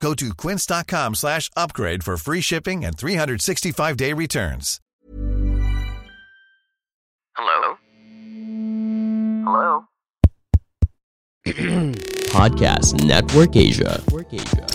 Go to quince.com slash upgrade for free shipping and 365-day returns. Hello? Hello? Podcast Network Asia. Network Asia.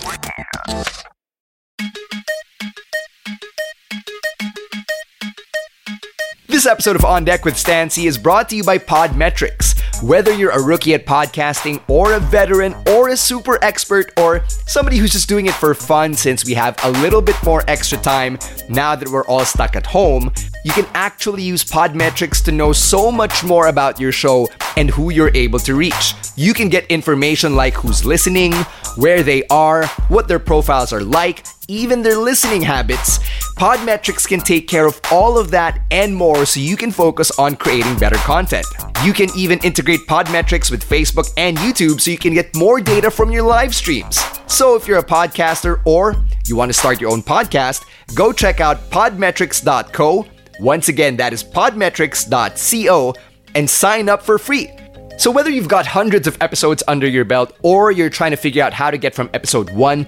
This episode of On Deck with Stancy is brought to you by Podmetrics. Whether you're a rookie at podcasting, or a veteran, or a super expert, or somebody who's just doing it for fun since we have a little bit more extra time now that we're all stuck at home, you can actually use Podmetrics to know so much more about your show and who you're able to reach. You can get information like who's listening, where they are, what their profiles are like, even their listening habits. Podmetrics can take care of all of that and more so you can focus on creating better content. You can even integrate Podmetrics with Facebook and YouTube so you can get more data from your live streams. So if you're a podcaster or you want to start your own podcast, go check out podmetrics.co. Once again, that is podmetrics.co and sign up for free. So, whether you've got hundreds of episodes under your belt or you're trying to figure out how to get from episode 1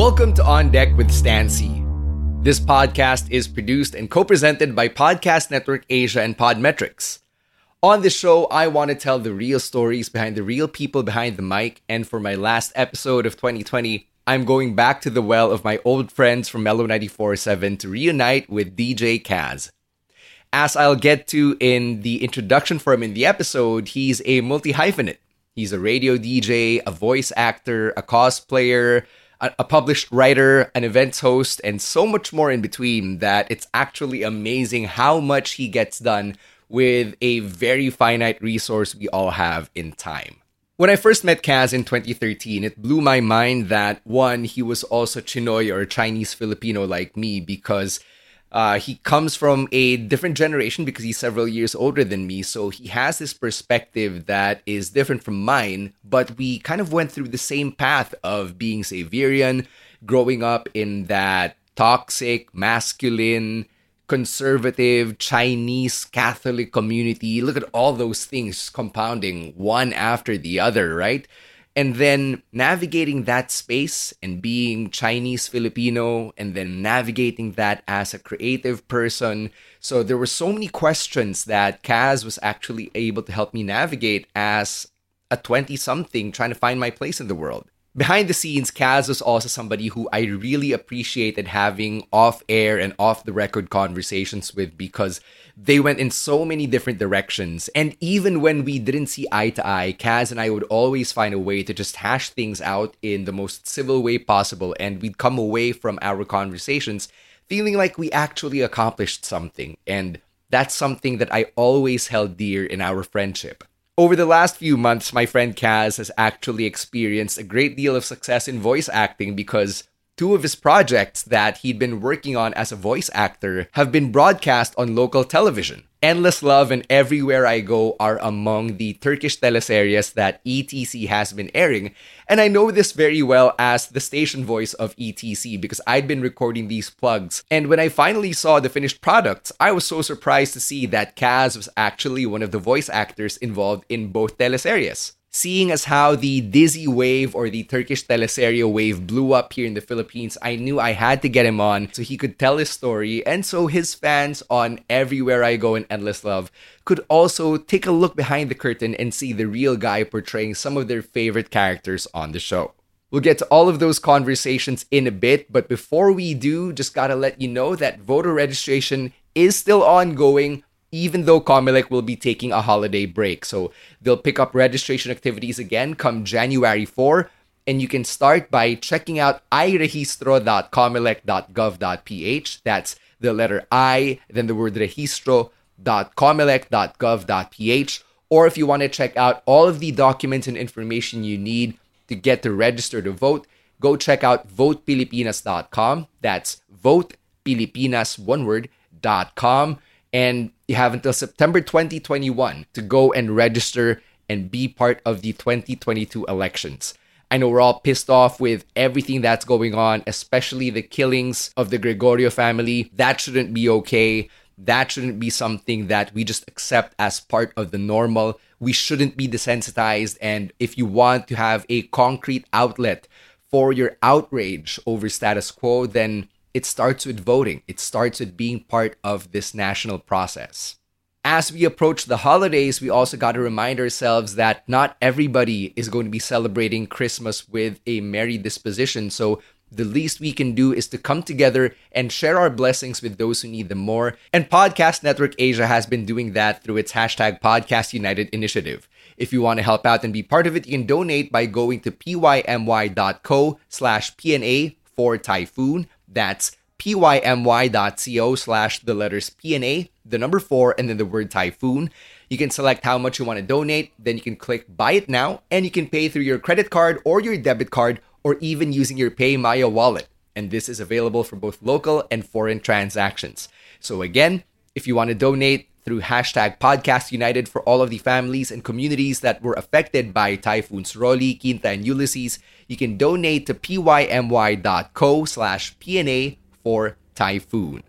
Welcome to On Deck with Stancy. This podcast is produced and co presented by Podcast Network Asia and Podmetrics. On this show, I want to tell the real stories behind the real people behind the mic, and for my last episode of 2020, I'm going back to the well of my old friends from Mellow 94.7 to reunite with DJ Kaz. As I'll get to in the introduction for him in the episode, he's a multi hyphenate. He's a radio DJ, a voice actor, a cosplayer, a, published writer, an events host, and so much more in between that it's actually amazing how much he gets done with a very finite resource we all have in time. When I first met Kaz in 2013, it blew my mind that one, he was also Chinoy or Chinese Filipino like me because uh, he comes from a different generation because he's several years older than me. So he has this perspective that is different from mine, but we kind of went through the same path of being Xaverian, growing up in that toxic, masculine, conservative Chinese Catholic community. Look at all those things compounding one after the other, right? And then navigating that space and being Chinese Filipino and then navigating that as a creative person. So there were so many questions that Kaz was actually able to help me navigate as a 20 something trying to find my place in the world. Behind the scenes, Kaz was also somebody who I really appreciated having off air and off the record conversations with because they went in so many different directions. And even when we didn't see eye to eye, Kaz and I would always find a way to just hash things out in the most civil way possible. And we'd come away from our conversations feeling like we actually accomplished something. And that's something that I always held dear in our friendship. Over the last few months, my friend Kaz has actually experienced a great deal of success in voice acting because two of his projects that he'd been working on as a voice actor have been broadcast on local television. Endless Love and Everywhere I Go are among the Turkish teleseries that ETC has been airing, and I know this very well as the station voice of ETC because I'd been recording these plugs. And when I finally saw the finished products, I was so surprised to see that Kaz was actually one of the voice actors involved in both teleseries. Seeing as how the dizi wave or the Turkish teleserye wave blew up here in the Philippines, I knew I had to get him on so he could tell his story. And so his fans on Everywhere I Go in Endless Love could also take a look behind the curtain and see the real guy portraying some of their favorite characters on the show. We'll get to all of those conversations in a bit, but before we do, just gotta let you know that voter registration is still ongoing even though Comelec will be taking a holiday break. So they'll pick up registration activities again come January 4. And you can start by checking out iregistro.comelec.gov.ph. That's the letter I, then the word registro.comelec.gov.ph. Or if you want to check out all of the documents and information you need to get to register to vote, go check out votepilipinas.com. That's votepilipinas, one word, dot com and you have until September 2021 to go and register and be part of the 2022 elections. I know we're all pissed off with everything that's going on, especially the killings of the Gregorio family. That shouldn't be okay. That shouldn't be something that we just accept as part of the normal. We shouldn't be desensitized. And if you want to have a concrete outlet for your outrage over status quo, then it starts with voting. It starts with being part of this national process. As we approach the holidays, we also got to remind ourselves that not everybody is going to be celebrating Christmas with a merry disposition. So, the least we can do is to come together and share our blessings with those who need them more. And Podcast Network Asia has been doing that through its hashtag Podcast United initiative. If you want to help out and be part of it, you can donate by going to pymy.co slash PNA for Typhoon. That's pymy.co slash the letters PNA, the number four, and then the word typhoon. You can select how much you want to donate. Then you can click buy it now, and you can pay through your credit card or your debit card or even using your PayMaya wallet. And this is available for both local and foreign transactions. So again, if you want to donate through hashtag Podcast United for all of the families and communities that were affected by typhoons Rolly, Quinta, and Ulysses, you can donate to pymy.co slash PNA for Typhoon.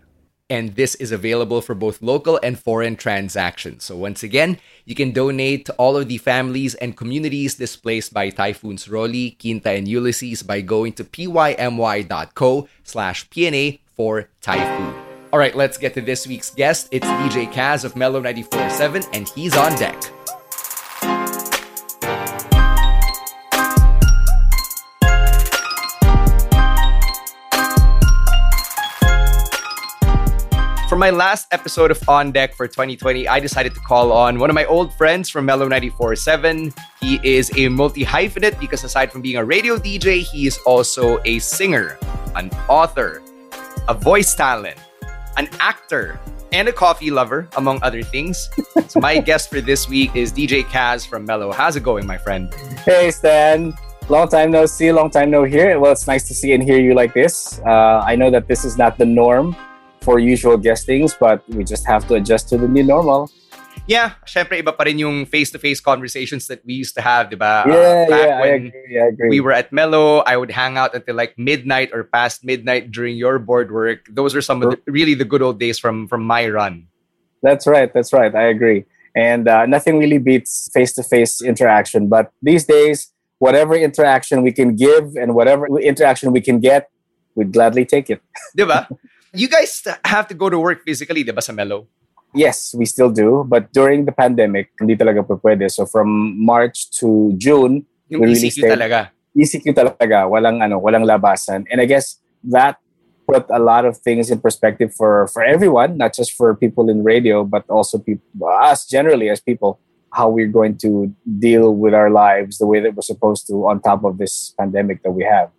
And this is available for both local and foreign transactions. So once again, you can donate to all of the families and communities displaced by typhoons Rolly, Quinta, and Ulysses by going to pymy.co slash PNA for Typhoon. All right, let's get to this week's guest. It's DJ Kaz of Mellow 94.7, and he's on deck. For my last episode of On Deck for 2020, I decided to call on one of my old friends from Mellow 94.7. He is a multi hyphenate because aside from being a radio DJ, he is also a singer, an author, a voice talent, an actor, and a coffee lover, among other things. so my guest for this week is DJ Kaz from Mellow. How's it going, my friend? Hey, Stan. Long time no see, long time no hear. Well, it's nice to see and hear you like this. Uh, I know that this is not the norm for usual guestings, but we just have to adjust to the new normal. Yeah, syempre iba pa rin yung face-to-face conversations that we used to have, di ba? Yeah, uh, yeah, I agree, I agree. We were at Mellow, I would hang out until like midnight or past midnight during your board work. Those are some of the, really the good old days from from my run. That's right, that's right. I agree. And uh, nothing really beats face-to-face interaction, but these days whatever interaction we can give and whatever interaction we can get, we'd gladly take it. Diba? You guys have to go to work physically, di ba, sa Mellow? Yes, we still do. But during the pandemic, hindi talaga po pwede. So from March to June, yung we really ECQ stayed, talaga. ECQ talaga. Walang, ano, walang labasan. And I guess that put a lot of things in perspective for, for everyone, not just for people in radio, but also people, us generally as people, how we're going to deal with our lives the way that we're supposed to on top of this pandemic that we have.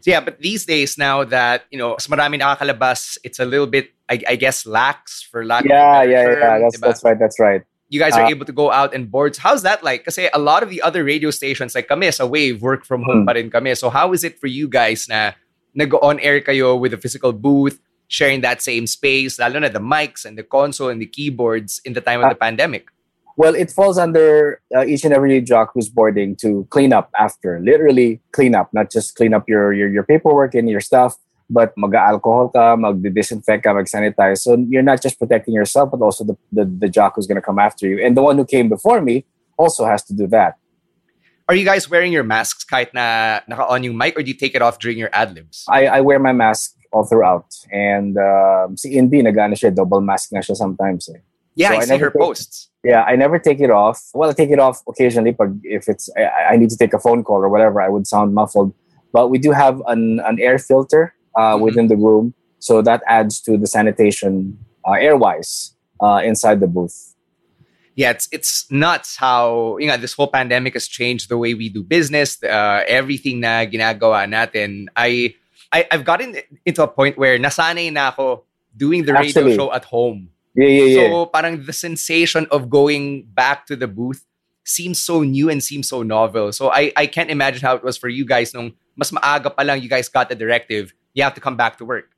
So yeah, but these days now that, you know, mas marami nakakalabas, it's a little bit, I, I guess, lax for lack yeah, of Yeah, yeah, yeah. That's, that's right, that's right. You guys are uh, able to go out and boards. How's that like? Kasi a lot of the other radio stations, like kami sa Wave, work from home hmm. pa rin kami. So how is it for you guys na nag-on air kayo with a physical booth, sharing that same space, lalo na the mics and the console and the keyboards in the time of uh, the pandemic? Well, it falls under uh, each and every jock who's boarding to clean up after, literally clean up, not just clean up your your, your paperwork and your stuff, but mag-alcohol ka, mag-disinfect ka, mag-sanitize. So you're not just protecting yourself, but also the, the, the jock who's going to come after you. And the one who came before me also has to do that. Are you guys wearing your masks kahit na naka-on yung mic or do you take it off during your ad-libs? I, I wear my mask all throughout. And um, si Indy, nag-ano siya, double mask na siya sometimes. Eh. Yeah, So I I see never her take- posts. Yeah, I never take it off. Well, I take it off occasionally, but if it's I, I need to take a phone call or whatever, I would sound muffled. But we do have an, an air filter uh, Mhm. within the room, so that adds to the sanitation uh, air-wise uh, inside the booth. yeah, it's it's nuts how you know this whole pandemic has changed the way we do business. Uh, everything na ginagawa natin. I, I I've gotten into a point where nasanay na ako doing the radio Actually. show at home. Yeah, yeah, yeah. So parang the sensation of going back to the booth seems so new and seems so novel. So I I can't imagine how it was for you guys nung mas maaga pa lang you guys got the directive. You have to come back to work.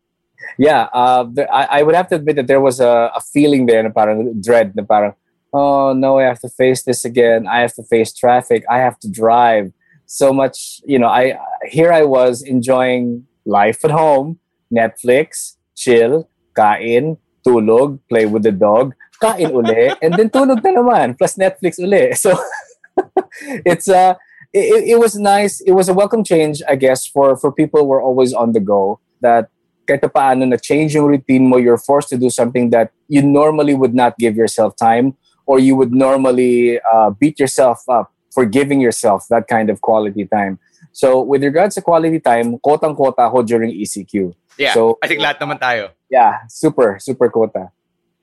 yeah, uh, I, I would have to admit that there was a, a feeling there na parang dread na parang, oh no, I have to face this again. I have to face traffic. I have to drive. So much, you know, I here I was enjoying life at home, Netflix, chill, kain, tulog, play with the dog, kain uli, and then tulog na naman, plus Netflix uli. So it's uh it, it was nice. It was a welcome change, I guess, for for people who were always on the go. That kahit pa paano na change yung routine mo, you're forced to do something that you normally would not give yourself time, or you would normally uh, beat yourself up for giving yourself that kind of quality time. So with regards to quality time, quotang-quota ako during ECQ. Yeah. So- I think lahat naman tayo. Yeah, super, super quota.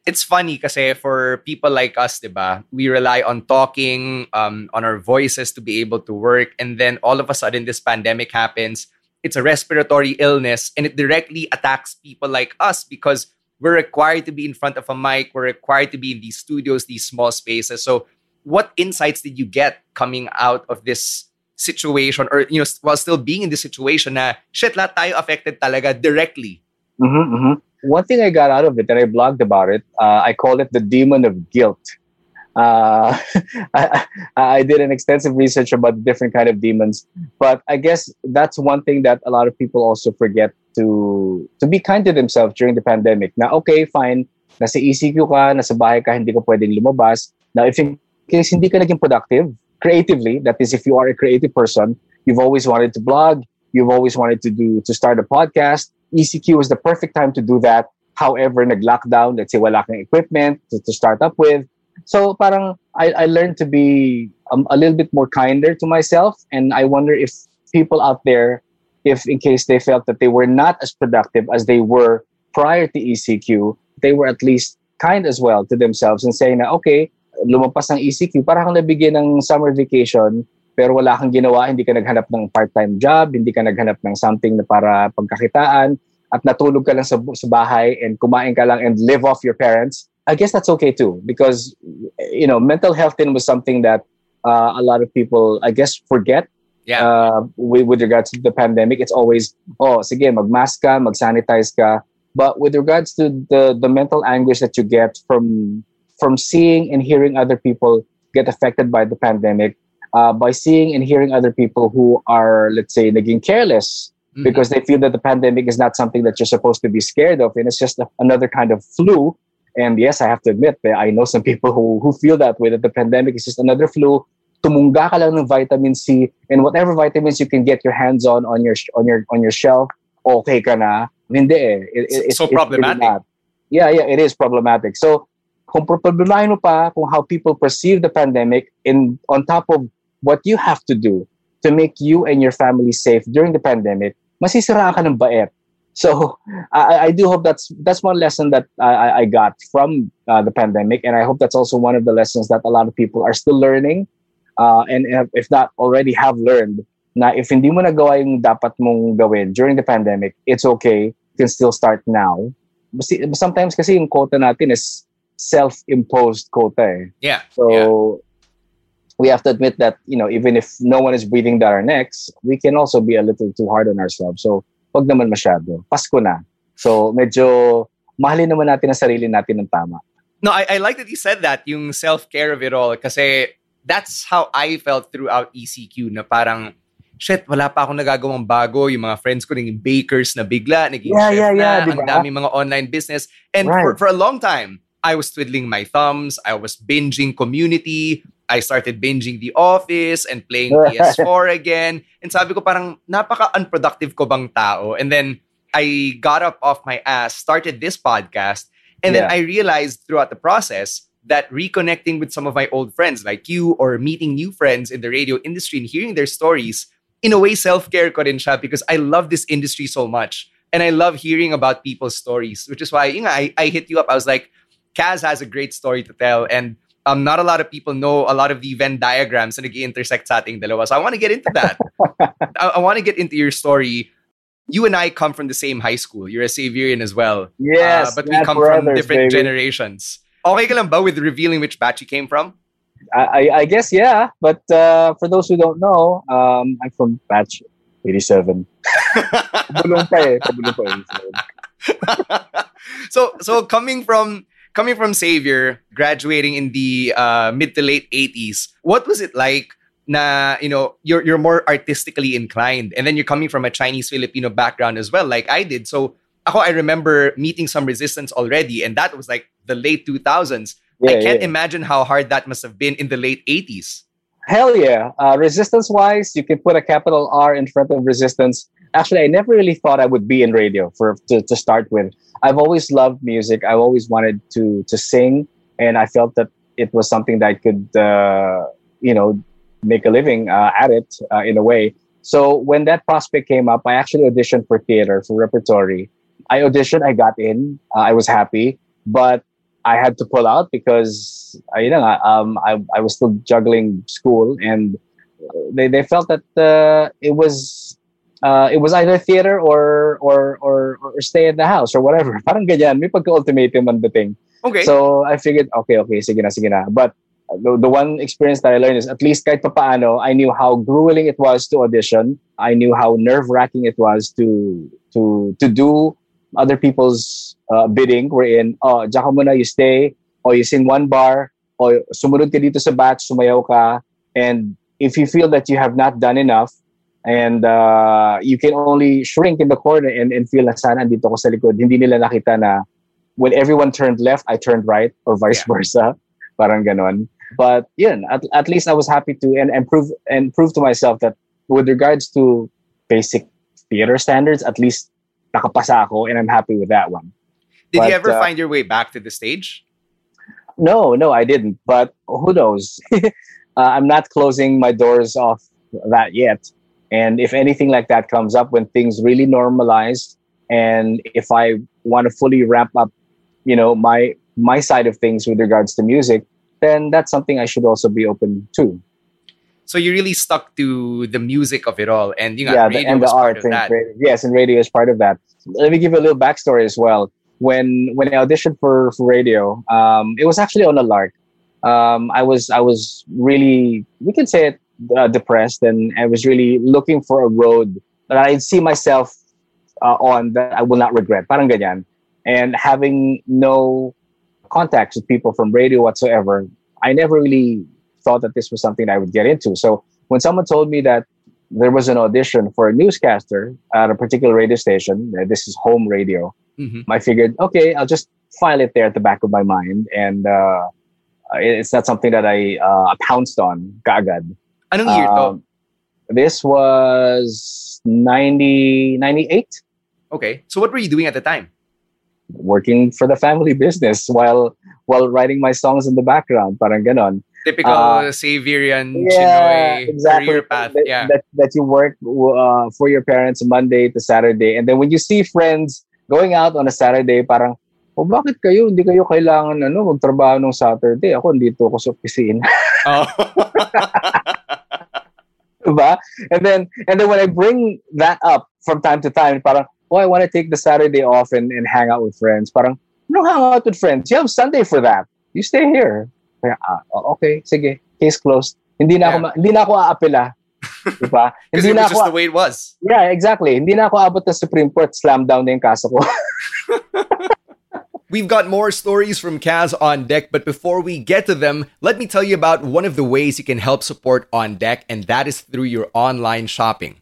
It's funny kasi for people like us, diba, we rely on talking, um, on our voices to be able to work. And then all of a sudden, this pandemic happens. It's a respiratory illness and it directly attacks people like us because we're required to be in front of a mic. We're required to be in these studios, these small spaces. So, what insights did you get coming out of this situation or, you know, while still being in this situation na, shit, lahat tayo affected talaga directly? Mm-hmm, mm-hmm. One thing I got out of it, and I blogged about it, uh, I call it the demon of guilt. Uh, I, I did an extensive research about different kind of demons, but I guess that's one thing that a lot of people also forget to to be kind to themselves during the pandemic. Now, okay, fine, nasa ECQ ka, nasa bahay ka, hindi ka pwedeng lumabas. Now, if in case hindi ka naging productive creatively, that is, if you are a creative person, you've always wanted to blog, you've always wanted to do to start a podcast. ECQ was the perfect time to do that. However, nag-lockdown, let's say wala kang equipment to, to start up with. So parang I, I learned to be um, a little bit more kinder to myself. And I wonder if people out there, if in case they felt that they were not as productive as they were prior to ECQ, they were at least kind as well to themselves and saying okay, lumampas ng ECQ, para kang nabigyan ng summer vacation, pero wala kang ginawa, hindi ka naghanap ng part-time job, hindi ka naghanap ng something na para pagkakitaan, at natulog ka lang sa, sa bahay and kumain ka lang and live off your parents, I guess that's okay too. Because, you know, mental health then was something that uh, a lot of people, I guess, forget Yeah. uh, with, with regards to the pandemic. It's always, oh, sige, mag-mask ka, mag-sanitize ka. But with regards to the, the mental anguish that you get from from seeing and hearing other people get affected by the pandemic, uh, by seeing and hearing other people who are, let's say, naging careless Mhm. because they feel that the pandemic is not something that you're supposed to be scared of and it's just a, another kind of flu. And yes, I have to admit that I know some people who, who feel that way, that the pandemic is just another flu. Tumungga ka lang ng vitamin C and whatever vitamins you can get your hands on on your on your on your shelf, okay ka na. Hindi eh. It- it- it's, So it's really problematic. not. Yeah, yeah, it is problematic. So, kung problemahin mo pa kung how people perceive the pandemic in on top of what you have to do to make you and your family safe during the pandemic, masisiraan ka ng baet. So I, I do hope that's that's one lesson that I, I got from uh, the pandemic, and I hope that's also one of the lessons that a lot of people are still learning, uh, and if, if not already have learned. Na if hindi mo nagawa yung dapat mong gawin during the pandemic, it's okay. You can still start now. Sometimes kasi yung quota natin is self-imposed quota eh. yeah. So yeah. We have to admit that, you know, even if no one is breathing down our necks, we can also be a little too hard on ourselves. So wag naman masyado. Pasko na. So medyo mahalin naman natin ang sarili natin ng tama. No, I, I like that you said that, yung self-care of it all. Kasi that's how I felt throughout ECQ na parang, shit, wala pa akong nagagawang bago. Yung mga friends ko naging bakers na bigla, naging Yeah, chef yeah, yeah, na, di ang dami mga online business. And Right. for, for a long time, I was twiddling my thumbs. I was binging community. I started binging The Office and playing PS4 again. And sabi ko parang napaka-unproductive ko bang tao. And then I got up off my ass, started this podcast, and then I realized throughout the process that reconnecting with some of my old friends like you or meeting new friends in the radio industry and hearing their stories, in a way, self-care ko rin siya because I love this industry so much. And I love hearing about people's stories, which is why you know, I, I hit you up. I was like, Kaz has a great story to tell. And um, not a lot of people know a lot of the Venn diagrams na nag-intersect sa ating dalawa. So I want to get into that. I, I want to get into your story. You and I come from the same high school. You're a Xaverian as well. Yes, Uh, but we come from different baby. generations. Okay ka lang ba with revealing which batch you came from? I, I, I guess yeah, but uh, for those who don't know, um, I'm from batch 87. Bulong pa eh. Pabulong pa eh. so so coming from coming from Xavier, graduating in the uh, mid to late 80s, what was it like na, you know, you're you're more artistically inclined and then you're coming from a Chinese Filipino background as well like I did. So ako I remember meeting some resistance already and that was like the late 2000s. I can't yeah. imagine how hard that must have been in the late 80s. Hell yeah. Uh, resistance wise, you can put a capital R in front of resistance. Actually, I never really thought I would be in radio for to, to start with. I've always loved music. I've always wanted to to sing, and I felt that it was something that I could, uh, you know, make a living uh, at it uh, in a way. So when that prospect came up, I actually auditioned for theater for repertory. I auditioned, I got in, uh, I was happy, but I had to pull out because uh, you know um, I I was still juggling school, and they, they felt that uh, it was uh, it was either theater or or or or stay at the house or whatever. Parang ganyan. May pagka-ultimatum ang dating. Okay. So I figured, okay, okay, sige na, sige na. But the, the one experience that I learned is at least kahit papaano, I knew how grueling it was to audition. I knew how nerve-wracking it was to to to do other people's uh, bidding. We're in, oh, diyan ka muna, you stay, or you sing one bar, or sumunod ka dito sa batch, sumayaw ka. And if you feel that you have not done enough, and uh, you can only shrink in the corner and, and feel na sana andito ko sa likod, hindi nila nakita na when everyone turned left, I turned right, or vice Yeah. versa. Parang ganon. But yun, at, at least I was happy to and, and prove and prove to myself that with regards to basic theater standards, at least nakapasa ako and I'm happy with that one. Did you ever uh, find your way back to the stage? No, no, I didn't. But who knows? uh, I'm not closing my doors off that yet. And if anything like that comes up when things really normalize, and if I want to fully wrap up, you know, my my side of things with regards to music, then that's something I should also be open to. So you really stuck to the music of it all, and you know, yeah, the, radio and the art that. radio- Yes, and radio is part of that. Let me give you a little backstory as well. When when I auditioned for, for radio, um, it was actually on a lark. Um, I was I was really we can say it uh, depressed, and I was really looking for a road that I'd see myself uh, on that I will not regret. Parang ganyan. And having no contacts with people from radio whatsoever, I never really thought that this was something I would get into. So when someone told me that there was an audition for a newscaster at a particular radio station, uh, this is home radio, Mhm. I figured, okay, I'll just file it there at the back of my mind. And uh, it's not something that I uh, pounced on kaagad. Anong year to? Um, this was 90, 98. Okay. So what were you doing at the time? working for the family business while while writing my songs in the background parang ganon Typical Uh, Xaverian yeah Chinoy exactly career path. that, yeah. that, that you work uh, for your parents Monday to Saturday and then when you see friends going out on a Saturday parang oh bakit kayo hindi kayo kailangan ano magtrabaho nung Saturday ako dito ako sa opisina oh. diba? and then and then when I bring that up from time to time parang oh I want to take the Saturday off and, and hang out with friends. Parang no hang out with friends. You have Sunday for that. You stay here. Kaya, ah, oh, okay sige case closed. Hindi na ako Yeah. ma- hindi na ako aapela diba? Because hindi it na was ako just the way it was. yeah exactly. Hindi na ako abot ng Supreme Court slam down na yung kaso ko We've got more stories from Kaz on deck, but before we get to them, let me tell you about one of the ways you can help support On Deck, and that is through your online shopping.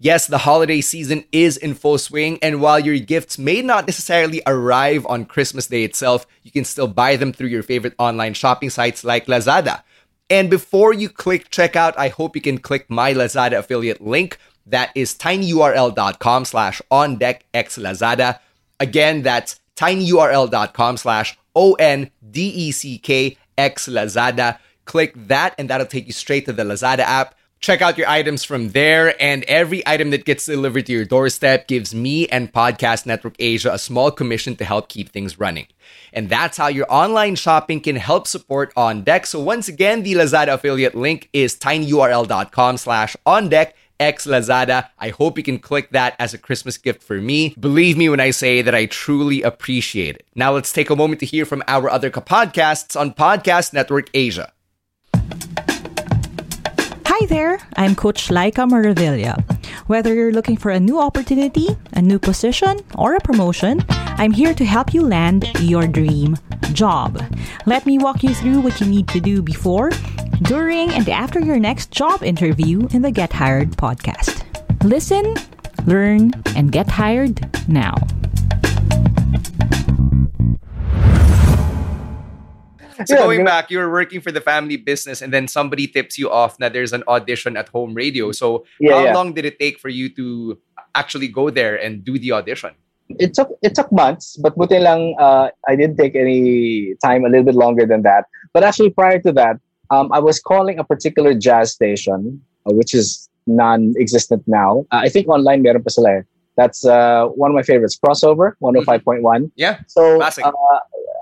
Yes, the holiday season is in full swing, and while your gifts may not necessarily arrive on Christmas Day itself, you can still buy them through your favorite online shopping sites like Lazada. And before you click checkout, I hope you can click my Lazada affiliate link. That is tinyurl.com slash on deck x Lazada. Again, that's tinyurl.com slash O N D E C K X Lazada. Click that, and that'll take you straight to the Lazada app. Check out your items from there, and every item that gets delivered to your doorstep gives me and Podcast Network Asia a small commission to help keep things running. And that's how your online shopping can help support On Deck. So once again, the Lazada affiliate link is tinyurl.com slash on deck X Lazada. I hope you can click that as a Christmas gift for me. Believe me when I say that I truly appreciate it. Now let's take a moment to hear from our other podcasts on Podcast Network Asia. Hi there, I'm Coach Laika Maravilla. Whether you're looking for a new opportunity, a new position, or a promotion, I'm here to help you land your dream job. Let me walk you through what you need to do before, during, and after your next job interview in the Get Hired podcast. Listen, learn, and get hired now. So Yeah, going back, you were working for the family business and then somebody tips you off that there's an audition at home radio. So Yeah, how yeah. long did it take for you to actually go there and do the audition? it took it took months, but buti lang uh, I didn't take any time a little bit longer than that. But actually, prior to that, um, I was calling a particular jazz station, uh, which is non-existent now. Uh, I think online meron pa sila. eh. That's uh, one of my favorites, Crossover 105.1. Yeah. So, Classic. uh,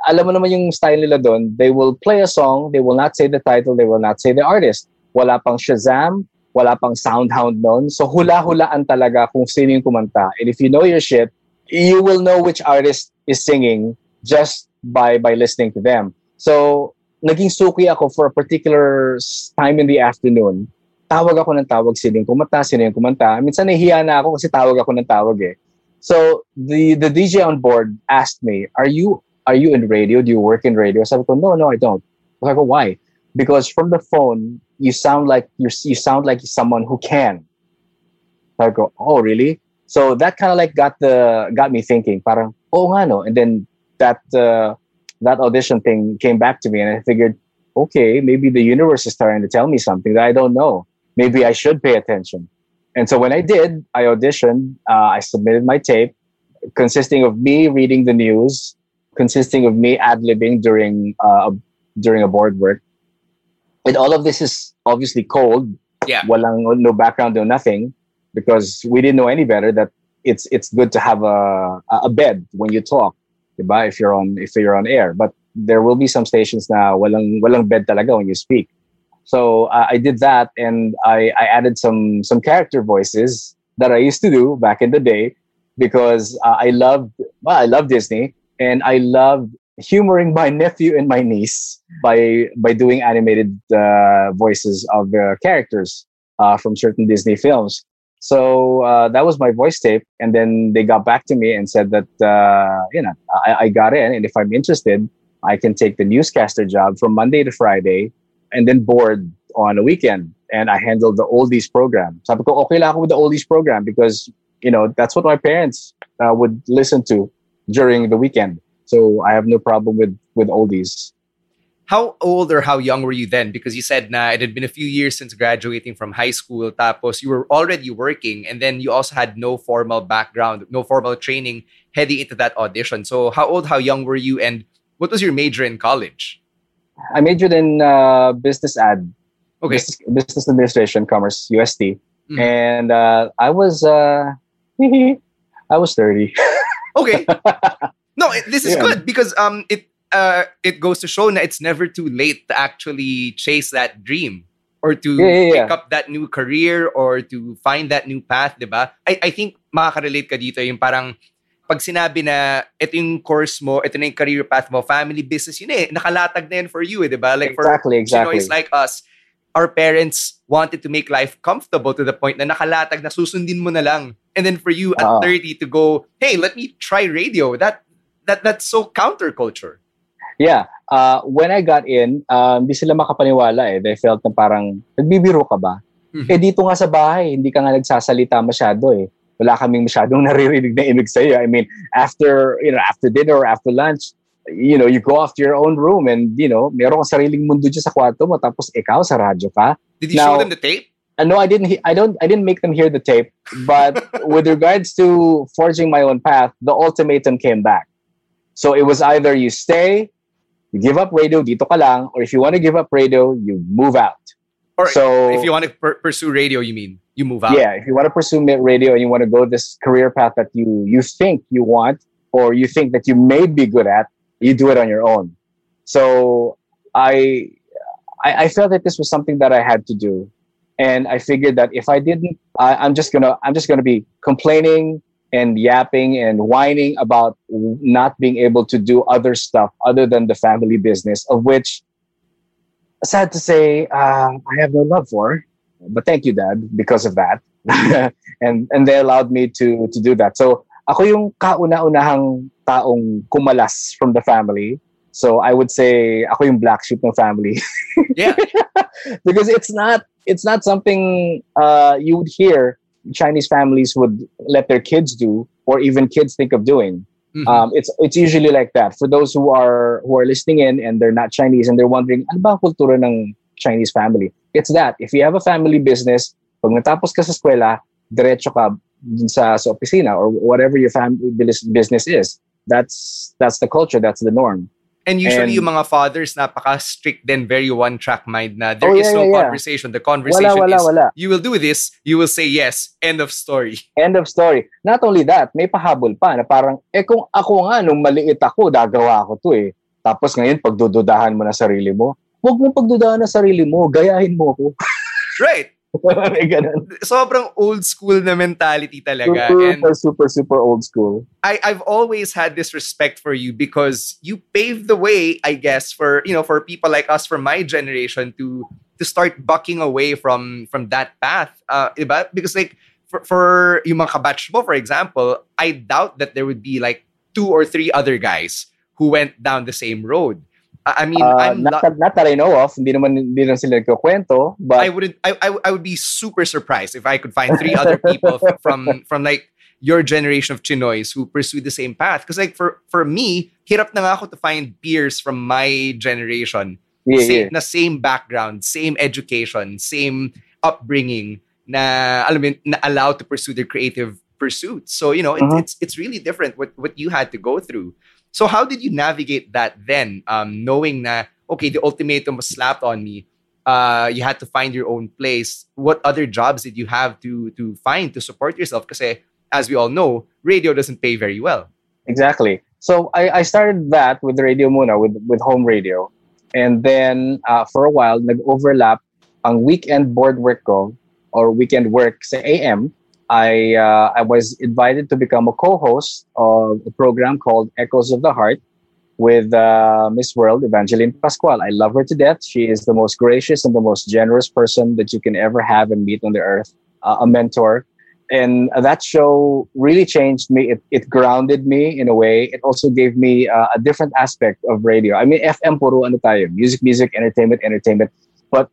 alam mo naman yung style nila doon. They will play a song, they will not say the title, they will not say the artist. Wala pang Shazam, wala pang Soundhound noon. So, hula-hulaan talaga kung sino yung kumanta. And if you know your shit, you will know which artist is singing just by by listening to them. So, naging suki ako for a particular time in the afternoon. Tawag ako ng tawag sino yung kumanta, sino yung kumanta. Minsan nahihiya na ako kasi tawag ako ng tawag eh. So, the the DJ on board asked me, "Are you are you in radio? Do you work in radio?" Sabi ko, "No, no, I don't." Sabi ko, "Why?" Because from the phone, you sound like you you sound like someone who can. Sabi ko, "Oh, really?" So that kind of like got the got me thinking. Parang, oh nga no. And then that uh, that audition thing came back to me, and I figured, okay, maybe the universe is starting to tell me something that I don't know. Maybe I should pay attention. And so when I did, I auditioned. Uh, I submitted my tape, consisting of me reading the news, consisting of me ad libbing during uh, during a board work. And all of this is obviously cold. Yeah. Walang no background, no nothing, because we didn't know any better that it's it's good to have a a bed when you talk, diba? If you're on if you're on air, but there will be some stations na walang walang bed talaga when you speak. So uh, I did that, and I, I added some some character voices that I used to do back in the day because uh, I loved well I love Disney and I loved humoring my nephew and my niece by by doing animated uh, voices of characters uh, from certain Disney films. So uh, that was my voice tape, and then they got back to me and said that uh, you know I, I got in, and if I'm interested, I can take the newscaster job from Monday to Friday, and then board on a weekend. And I handled the oldies program. Sabi ko, okay lang ako with the oldies program because you know that's what my parents uh, would listen to during the weekend. So I have no problem with with oldies. How old or how young were you then? Because you said na it had been a few years since graduating from high school. Tapos you were already working, and then you also had no formal background, no formal training heading into that audition. So how old, how young were you, and what was your major in college? I majored in uh, business ad, Okay, business, business administration, commerce, UST, Mhm. and uh, I was uh, I was thirty. okay. No, it, this is Yeah. good because um it uh it goes to show that it's never too late to actually chase that dream or to Yeah, yeah, pick up that new career or to find that new path, 'di ba? I I think makaka-relate ka dito yung parang pag sinabi na ito yung course mo, ito na yung career path mo, family business yun eh, nakalatag na yun for you, eh, 'di ba? Like for exactly, exactly. Chinoys like us, our parents wanted to make life comfortable to the point na nakalatag na susundin mo na lang. And then for you at Oo. 30 to go, hey, let me try radio. That that that's so counterculture. Yeah. Uh, when I got in, um, di sila makapaniwala eh. They felt na parang, nagbibiro ka ba? Mhm. Eh dito nga sa bahay, hindi ka nga nagsasalita masyado eh. Wala kaming masyadong naririnig na imig sa'yo. I mean, after, you know, after dinner or after lunch, you know, you go off to your own room and, you know, meron kang sariling mundo dyan sa kwarto mo tapos ikaw sa radyo ka. Did you Now- show them the tape? And no, I didn't. he- I don't. I didn't make them hear the tape. But with regards to forging my own path, the ultimatum came back. So it was either you stay, you give up radio, dito ka lang, or if you want to give up radio, you move out. Or so if you want to per- pursue radio, you mean you move out? yeah, if you want to pursue radio and you want to go this career path that you you think you want or you think that you may be good at, you do it on your own. So I I, I felt that this was something that I had to do, and I figured that if I didn't, I, I'm just gonna I'm just gonna be complaining and yapping and whining about not being able to do other stuff other than the family business, of which, sad to say, uh, I have no love for but thank you dad because of that. And and they allowed me to to do that. So ako yung kauna-unahang taong kumalas from the family. So i would say ako yung black sheep ng family. Yeah. because it's not it's not something uh, you would hear chinese families would let their kids do or even kids think of doing Mhm. um, it's it's usually like that. For those who are who are listening in and they're not Chinese and they're wondering ano ba kultura ng Chinese family? It's that. If you have a family business pag natapos ka sa eskwela diretso ka sa sa opisina or whatever your family business is. That's that's the culture. That's the norm And usually And- yung mga fathers napaka-strict din, very one-track mind na there Oh, is yeah, no yeah, conversation. The conversation wala wala is wala. You will do this, you will say yes, end of story. end of story. Not only that may pahabol pa na parang eh kung ako nga nung maliit ako dagawa ko to eh. Tapos ngayon pagdududahan mo na sarili mo. Huwag mo pagdudahan na sarili mo gayahin mo ako. Right. Sobrang old school na mentality talaga. super, And super, super old school. I, I've always had this respect for you because you paved the way, I guess, for you know, for people like us from my generation to to start bucking away from from that path. Uh, diba? Because like for, for yung mga kabatch mo, for example, I doubt that there would be like two or three other guys who went down the same road. I, mean, Uh, I'm not, not, that, not that I know of. Hindi naman, hindi naman sila nagkukwento. But I wouldn't. I, I I would be super surprised if I could find three other people from from like your generation of Chinoys who pursue the same path. Because like for for me, hirap na ako to find peers from my generation yeah, same, yeah. na same background, same education, same upbringing na alam mo na allowed to pursue their creative pursuits. So you know, it, Mhm. it's it's really different what what you had to go through. So how did you navigate that then, um, knowing that okay, the ultimatum was slapped on me. Uh, you had to find your own place. What other jobs did you have to to find to support yourself? Because as we all know, radio doesn't pay very well. Exactly. So I, I started that with Radio Muna, with, with home radio. And then uh, for a while, nag-overlap ang weekend board work ko or weekend work sa AM. I, uh, I was invited to become a co-host of a program called Echoes of the Heart with uh, Miss World, Evangeline Pascual. I love her to death. She is the most gracious and the most generous person that you can ever have and meet on the earth, uh, a mentor and that show really changed me. It, it grounded me in a way. It also gave me uh, a different aspect of radio. I mean, FM puro ano tayo, music, music, entertainment, entertainment. But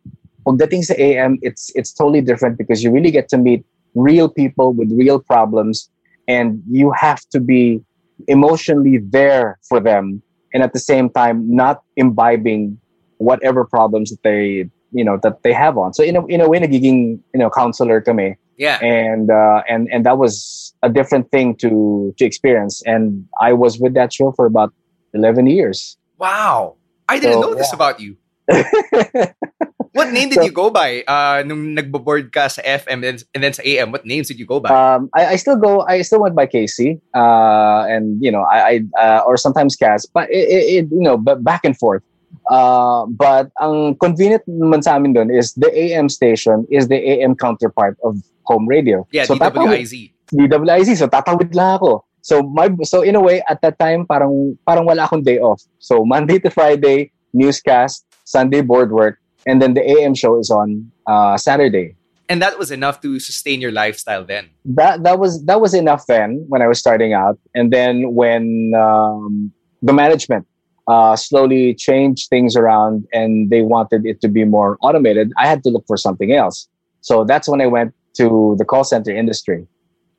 pagdating sa AM, it's it's totally different because you really get to meet real people with real problems, and you have to be emotionally there for them, and at the same time not imbibing whatever problems that they you know that they have on. So in a in a way, nagiging you know counselor kami Yeah. and uh, and and that was a different thing to to experience. And I was with that show for about eleven years. Wow. I didn't So, know this yeah. about you. What name did So- you go by uh, nung nagbo-board ka sa FM and then, and then sa AM? What names did you go by? um, I, I still go. I still went by Casey, uh, and you know, I, I uh, or sometimes Cass, but it, it, it you know, but back and forth. Uh, but ang convenient naman sa amin dun is the AM station is the AM counterpart of home radio. yeah, so tatawid- DWIZ. DWIZ. So tatawid lang ako. So my so in a way at that time parang parang wala akong day off. So Monday to Friday newscast, Sunday board work, and then the AM show is on uh, Saturday. And that was enough to sustain your lifestyle then. That that was that was enough then when I was starting out, and then when um, the management uh, slowly changed things around and they wanted it to be more automated, I had to look for something else. So that's when I went to the call center industry.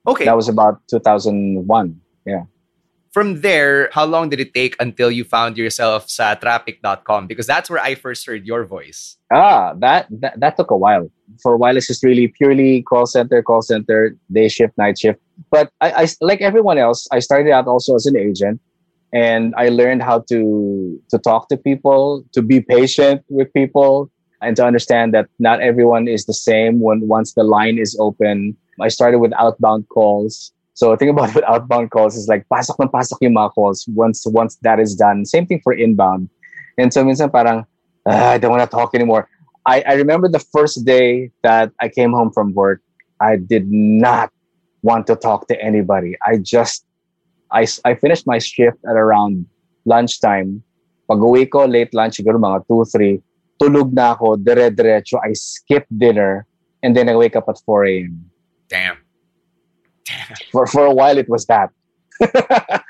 Okay. That was about 2001. From there, how long did it take until you found yourself sa traffic.com? Because that's where I first heard your voice. Ah, that, that that took a while. For a while, it's just really purely call center, call center, day shift, night shift. But I, I like everyone else, I started out also as an agent, and I learned how to to talk to people, to be patient with people, and to understand that not everyone is the same. When once the line is open, I started with outbound calls. So the thing about with outbound calls is like pasok ng pasok yung mga calls once once that is done. Same thing for inbound. And so minsan parang "Ah, I don't want to talk anymore. I, I remember the first day that I came home from work, I did not want to talk to anybody. I just I, I finished my shift at around lunchtime. Pag uwi ko, late lunch, siguro mga 2, 3, tulog na ako, dire-diretso. I skipped dinner and then I wake up at 4 a.m. Damn. For, for a while, it was that.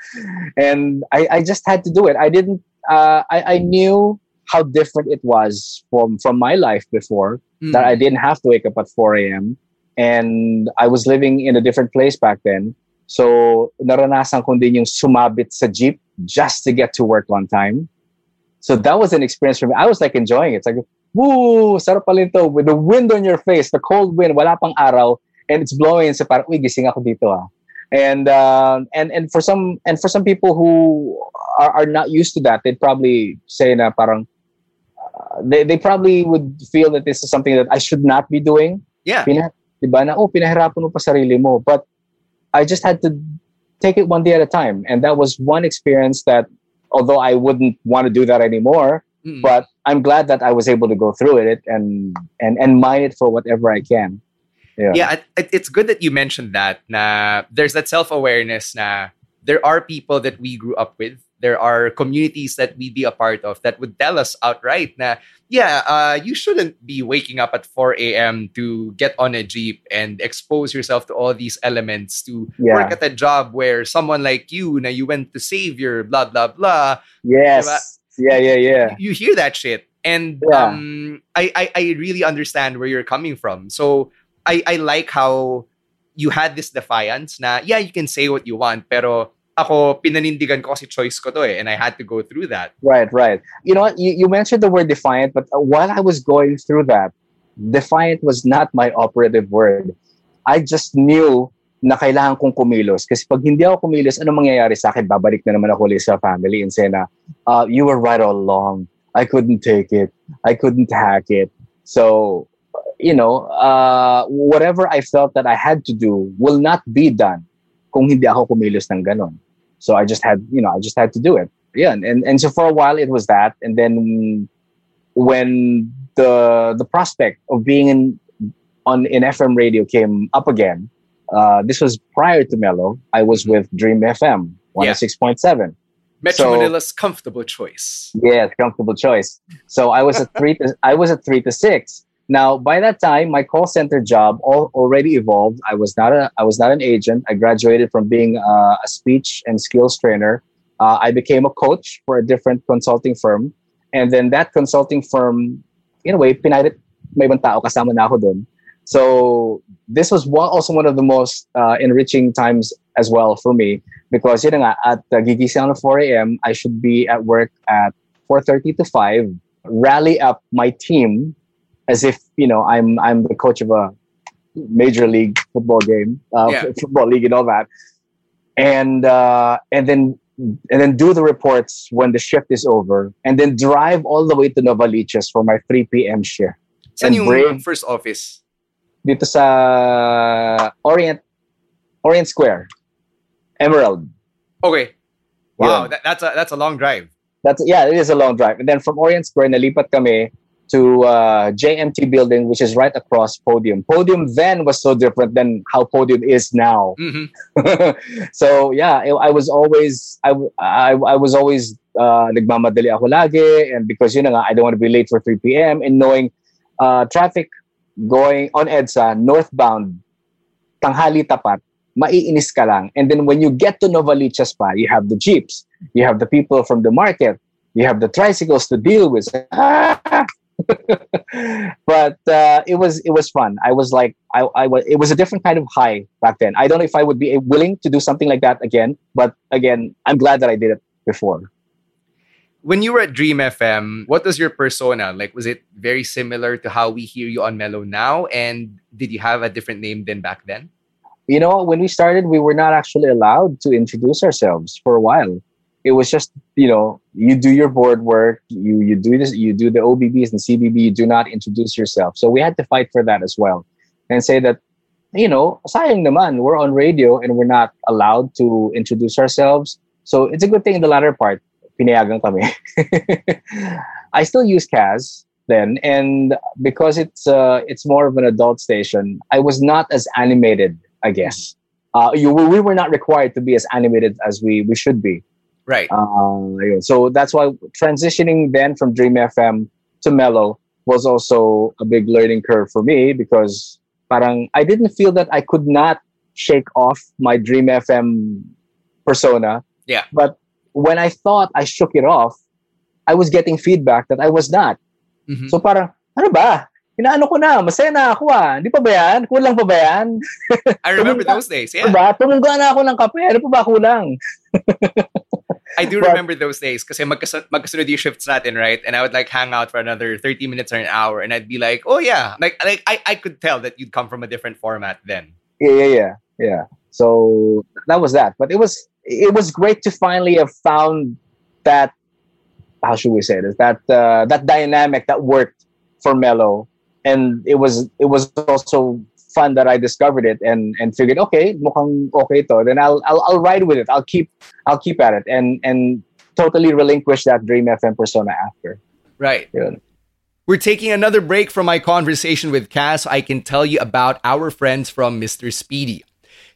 and I, I just had to do it. I didn't, uh, I, I knew how different it was from, from my life before that I didn't have to wake up at 4 a.m. And I was living in a different place back then. So, naranasan ko din yung sumabit sa jeep just to get to work on time. So that was an experience for me. I was like enjoying it. It's like, woo, sarap pala. With the wind on your face, the cold wind, wala pang araw, and it's blowing. So parang, uy, gising ako dito ah. And, uh, and, and for some, and for some people who are, are not used to that, they'd probably say na parang, uh, they, they probably would feel that this is something that I should not be doing. Yeah. Pina, diba na, oh, pinahirapan mo pa sarili mo. But I just had to take it one day at a time. And that was one experience that, although I wouldn't want to do that anymore, Mm. but I'm glad that I was able to go through it and, and, and mine it for whatever I can. Yeah. yeah, it- it, it's good that you mentioned that. Na there's that self awareness. Na there are people that we grew up with. There are communities that we'd be a part of that would tell us outright. Na yeah, uh, you shouldn't be waking up at 4 a.m. to get on a jeep and expose yourself to all these elements to Yeah. work at a job where someone like you, na you went to save your blah blah blah. Yes. Yeah, yeah, yeah. you hear that shit and Yeah. um I, I i really understand where you're coming from so i i like how you had this defiance na yeah you can say what you want pero ako pinanindigan ko kasi choice ko to eh and i had to go through that Right, right. You know? You, you mentioned the word defiant, but while I was going through that, defiant was not my operative word. I just knew na kailangan kong kumilos. Kasi pag hindi ako kumilos, ano mangyayari sa akin? Babalik na naman ako sa family and say na, uh, you were right all along. I couldn't take it. I couldn't hack it. So, you know, uh, whatever I felt that I had to do will not be done kung hindi ako kumilos ng ganon. So I just had, you know, I just had to do it. Yeah, and, and so for a while it was that, and then when the the prospect of being in on in FM radio came up again, uh, this was prior to Mellow. I was with Dream FM one Yeah. hundred six point seven. metro So- manila's comfortable choice Yeah, comfortable choice. So I was at three. To, I was at three to six. Now, by that time, my call center job all, already evolved. I was not a. I was not an agent. I graduated from being uh, a speech and skills trainer. Uh, I became a coach for a different consulting firm, and then that consulting firm, in a way, pinairit may ibang tao kasama na ako doon. So this was also one of the most uh, enriching times as well for me because na nga, at uh, gigising ng 4 a.m., I should be at work at 4.30 to 5, rally up my team as if, you know, I'm I'm the coach of a major league football game, uh, Yeah. football league and all that. And uh, and then and then do the reports when the shift is over and then drive all the way to Novaliches for my 3 p.m. shift. saan And yung brave. first office Dito sa Orient Orient Square. Emerald. okay wow Yeah. that, that's a that's a long drive That's yeah, it is a long drive. And then from Orient Square, nalipat kami to uh, JMT building, which is right across Podium. Podium then was so different than how Podium is now. Mhm. so yeah, I, I was always I, I, I was always uh, nagmamadali ako lagi, and because you know I don't want to be late for 3 p.m. and knowing uh, traffic going on EDSA northbound, tanghali tapat, maiinis ka lang. And then when you get to Novaliches pa, you have the jeeps, you have the people from the market, you have the tricycles to deal with. Ah! but uh, it was it was fun. I was like I, I was it was a different kind of high back then. I don't know if I would be willing to do something like that again, but again, I'm glad that I did it before. When you were at Dream FM, what was your persona? Like was it very similar to how we hear you on Mellow now and did you have a different name than back then? You know, when we started, we were not actually allowed to introduce ourselves for a while it was just you know you do your board work you you do this you do the obbs and cbb you do not introduce yourself. So we had to fight for that as well and say that you know sayang naman we're on radio and we're not allowed to introduce ourselves. So it's a good thing in the latter part kami. I still use kaz then and because it's uh, it's more of an adult station i was not as animated i guess. Uh, you, we were not required to be as animated as we we should be Right. Uh, so that's why transitioning then from Dream FM to Mellow was also a big learning curve for me because parang I didn't feel that I could not shake off my Dream FM persona. Yeah. But when I thought I shook it off, I was getting feedback that I was not. Mm-hmm. So parang, ano ba? Inaano ko na, masaya na ako ah. Hindi pa ba yan? Kulang pa ba yan? I remember those days, yeah. Diba? Tumungga na ako ng kape. Ano pa ba kulang? I do But- remember those days kasi magkasunod, magkasunod yung shifts natin, right? And I would like hang out for another 30 minutes or an hour and I'd be like, oh yeah. Like, like I, I could tell that you'd come from a different format then. Yeah, yeah, yeah, yeah. So that was that. But it was it was great to finally have found that how should we say this that uh, that dynamic that worked for Mellow, and it was it was also fun that I discovered it and and figured okay mukhang okay to then I'll I'll, I'll ride with it I'll keep I'll keep at it and and totally relinquish that Dream FM persona after. Right. Yun. We're taking another break from my conversation with Kaz. I can tell you about our friends from Mr. Speedy.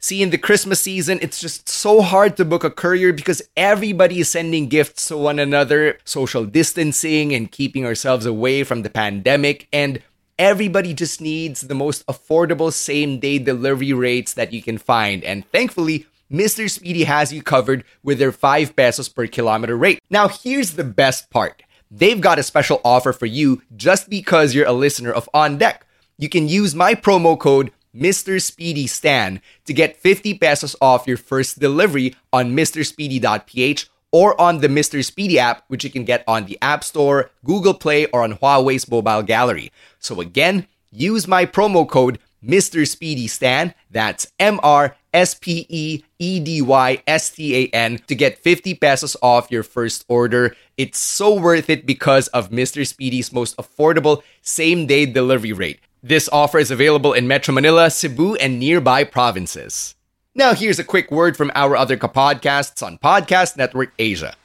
See, in the Christmas season, it's just so hard to book a courier because everybody is sending gifts to one another, social distancing and keeping ourselves away from the pandemic. And everybody just needs the most affordable same day delivery rates that you can find. And thankfully, Mr. Speedy has you covered with their 5 pesos per kilometer rate. Now, here's the best part. They've got a special offer for you just because you're a listener of On Deck. You can use my promo code Mr. Speedy Stan to get 50 pesos off your first delivery on mrspeedy.ph or on the Mr. Speedy app, which you can get on the App Store, Google Play, or on Huawei's mobile gallery. So again, use my promo code Mr. Speedy Stan. That's M R S P E E D Y S T A N to get 50 pesos off your first order. It's so worth it because of Mr. Speedy's most affordable same day delivery rate. This offer is available in Metro Manila, Cebu, and nearby provinces. Now, here's a quick word from our other kapodcasts on Podcast Network Asia.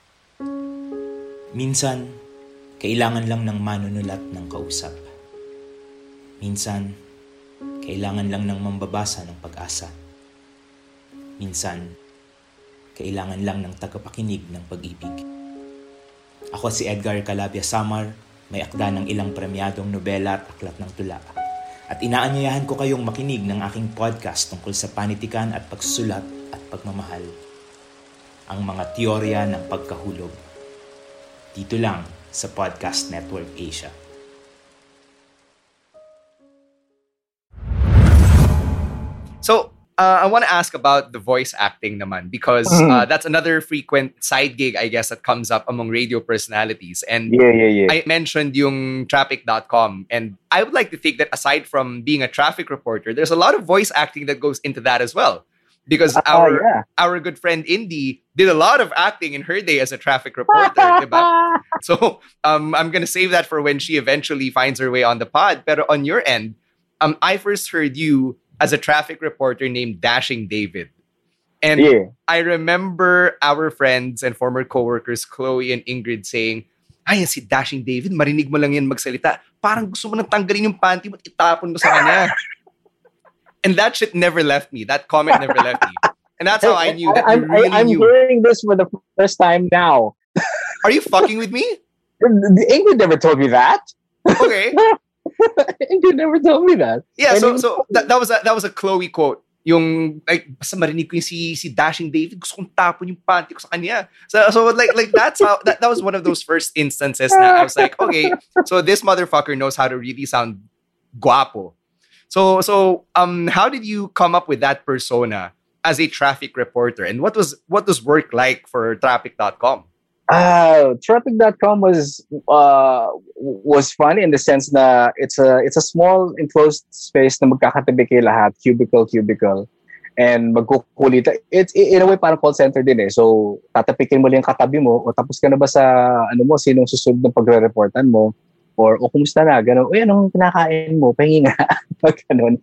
Minsan, kailangan lang ng manunulat ng kausap. Minsan, kailangan lang ng mambabasa ng pag-asa. Minsan, kailangan lang ng tagapakinig ng pag-ibig. Ako si Edgar Calabia Samar, may akda ng ilang premyadong nobela at aklat ng tula. At inaanyayahan ko kayong makinig ng aking podcast tungkol sa panitikan at pagsusulat at pagmamahal. Ang mga teorya ng pagkahulog. Dito lang sa Podcast Network Asia. So, uh, I want to ask about the voice acting naman because uh, that's another frequent side gig, I guess, that comes up among radio personalities. And Yeah, yeah, yeah. I mentioned yung traffic.com. And I would like to think that aside from being a traffic reporter, there's a lot of voice acting that goes into that as well. Because Ah, our yeah. our good friend Indy did a lot of acting in her day as a traffic reporter. diba? So um, I'm gonna save that for when she eventually finds her way on the pod. But on your end, um, I first heard you as a traffic reporter named Dashing David. And yeah. I remember our friends and former coworkers, Chloe and Ingrid, saying, ay, si Dashing David, marinig mo lang yan magsalita. Parang gusto mo nang tanggalin yung panty mo at itapon mo sa kanya. and that shit never left me. That comment never left me. And that's how I knew that you I'm, really I'm knew. hearing this for the first time now. Are you fucking with me? Ingrid never told me that. Okay. Ingrid never told me that. Yeah, so so that, that was a that was a Chloe quote. Yung like basta marinig ko yung si si Dashing David gusto kong tapon yung panty ko sa kanya. So so like like that's how that, that was one of those first instances na I was like okay so this motherfucker knows how to really sound guapo. So so um how did you come up with that persona as a traffic reporter? And what was what was work like for traffic.com Uh, traffic.com was uh, was fun in the sense na it's a it's a small enclosed space na magkakatabi kayo lahat, cubicle cubicle and magkukulita. It's in a way parang call center din eh. So tatapikin mo lang yung katabi mo o tapos ka na ba sa ano mo sinong susunod ng pagre-reportan mo or o kumusta na ganun. Uy, anong kinakain mo? Pahingi nga. ganun.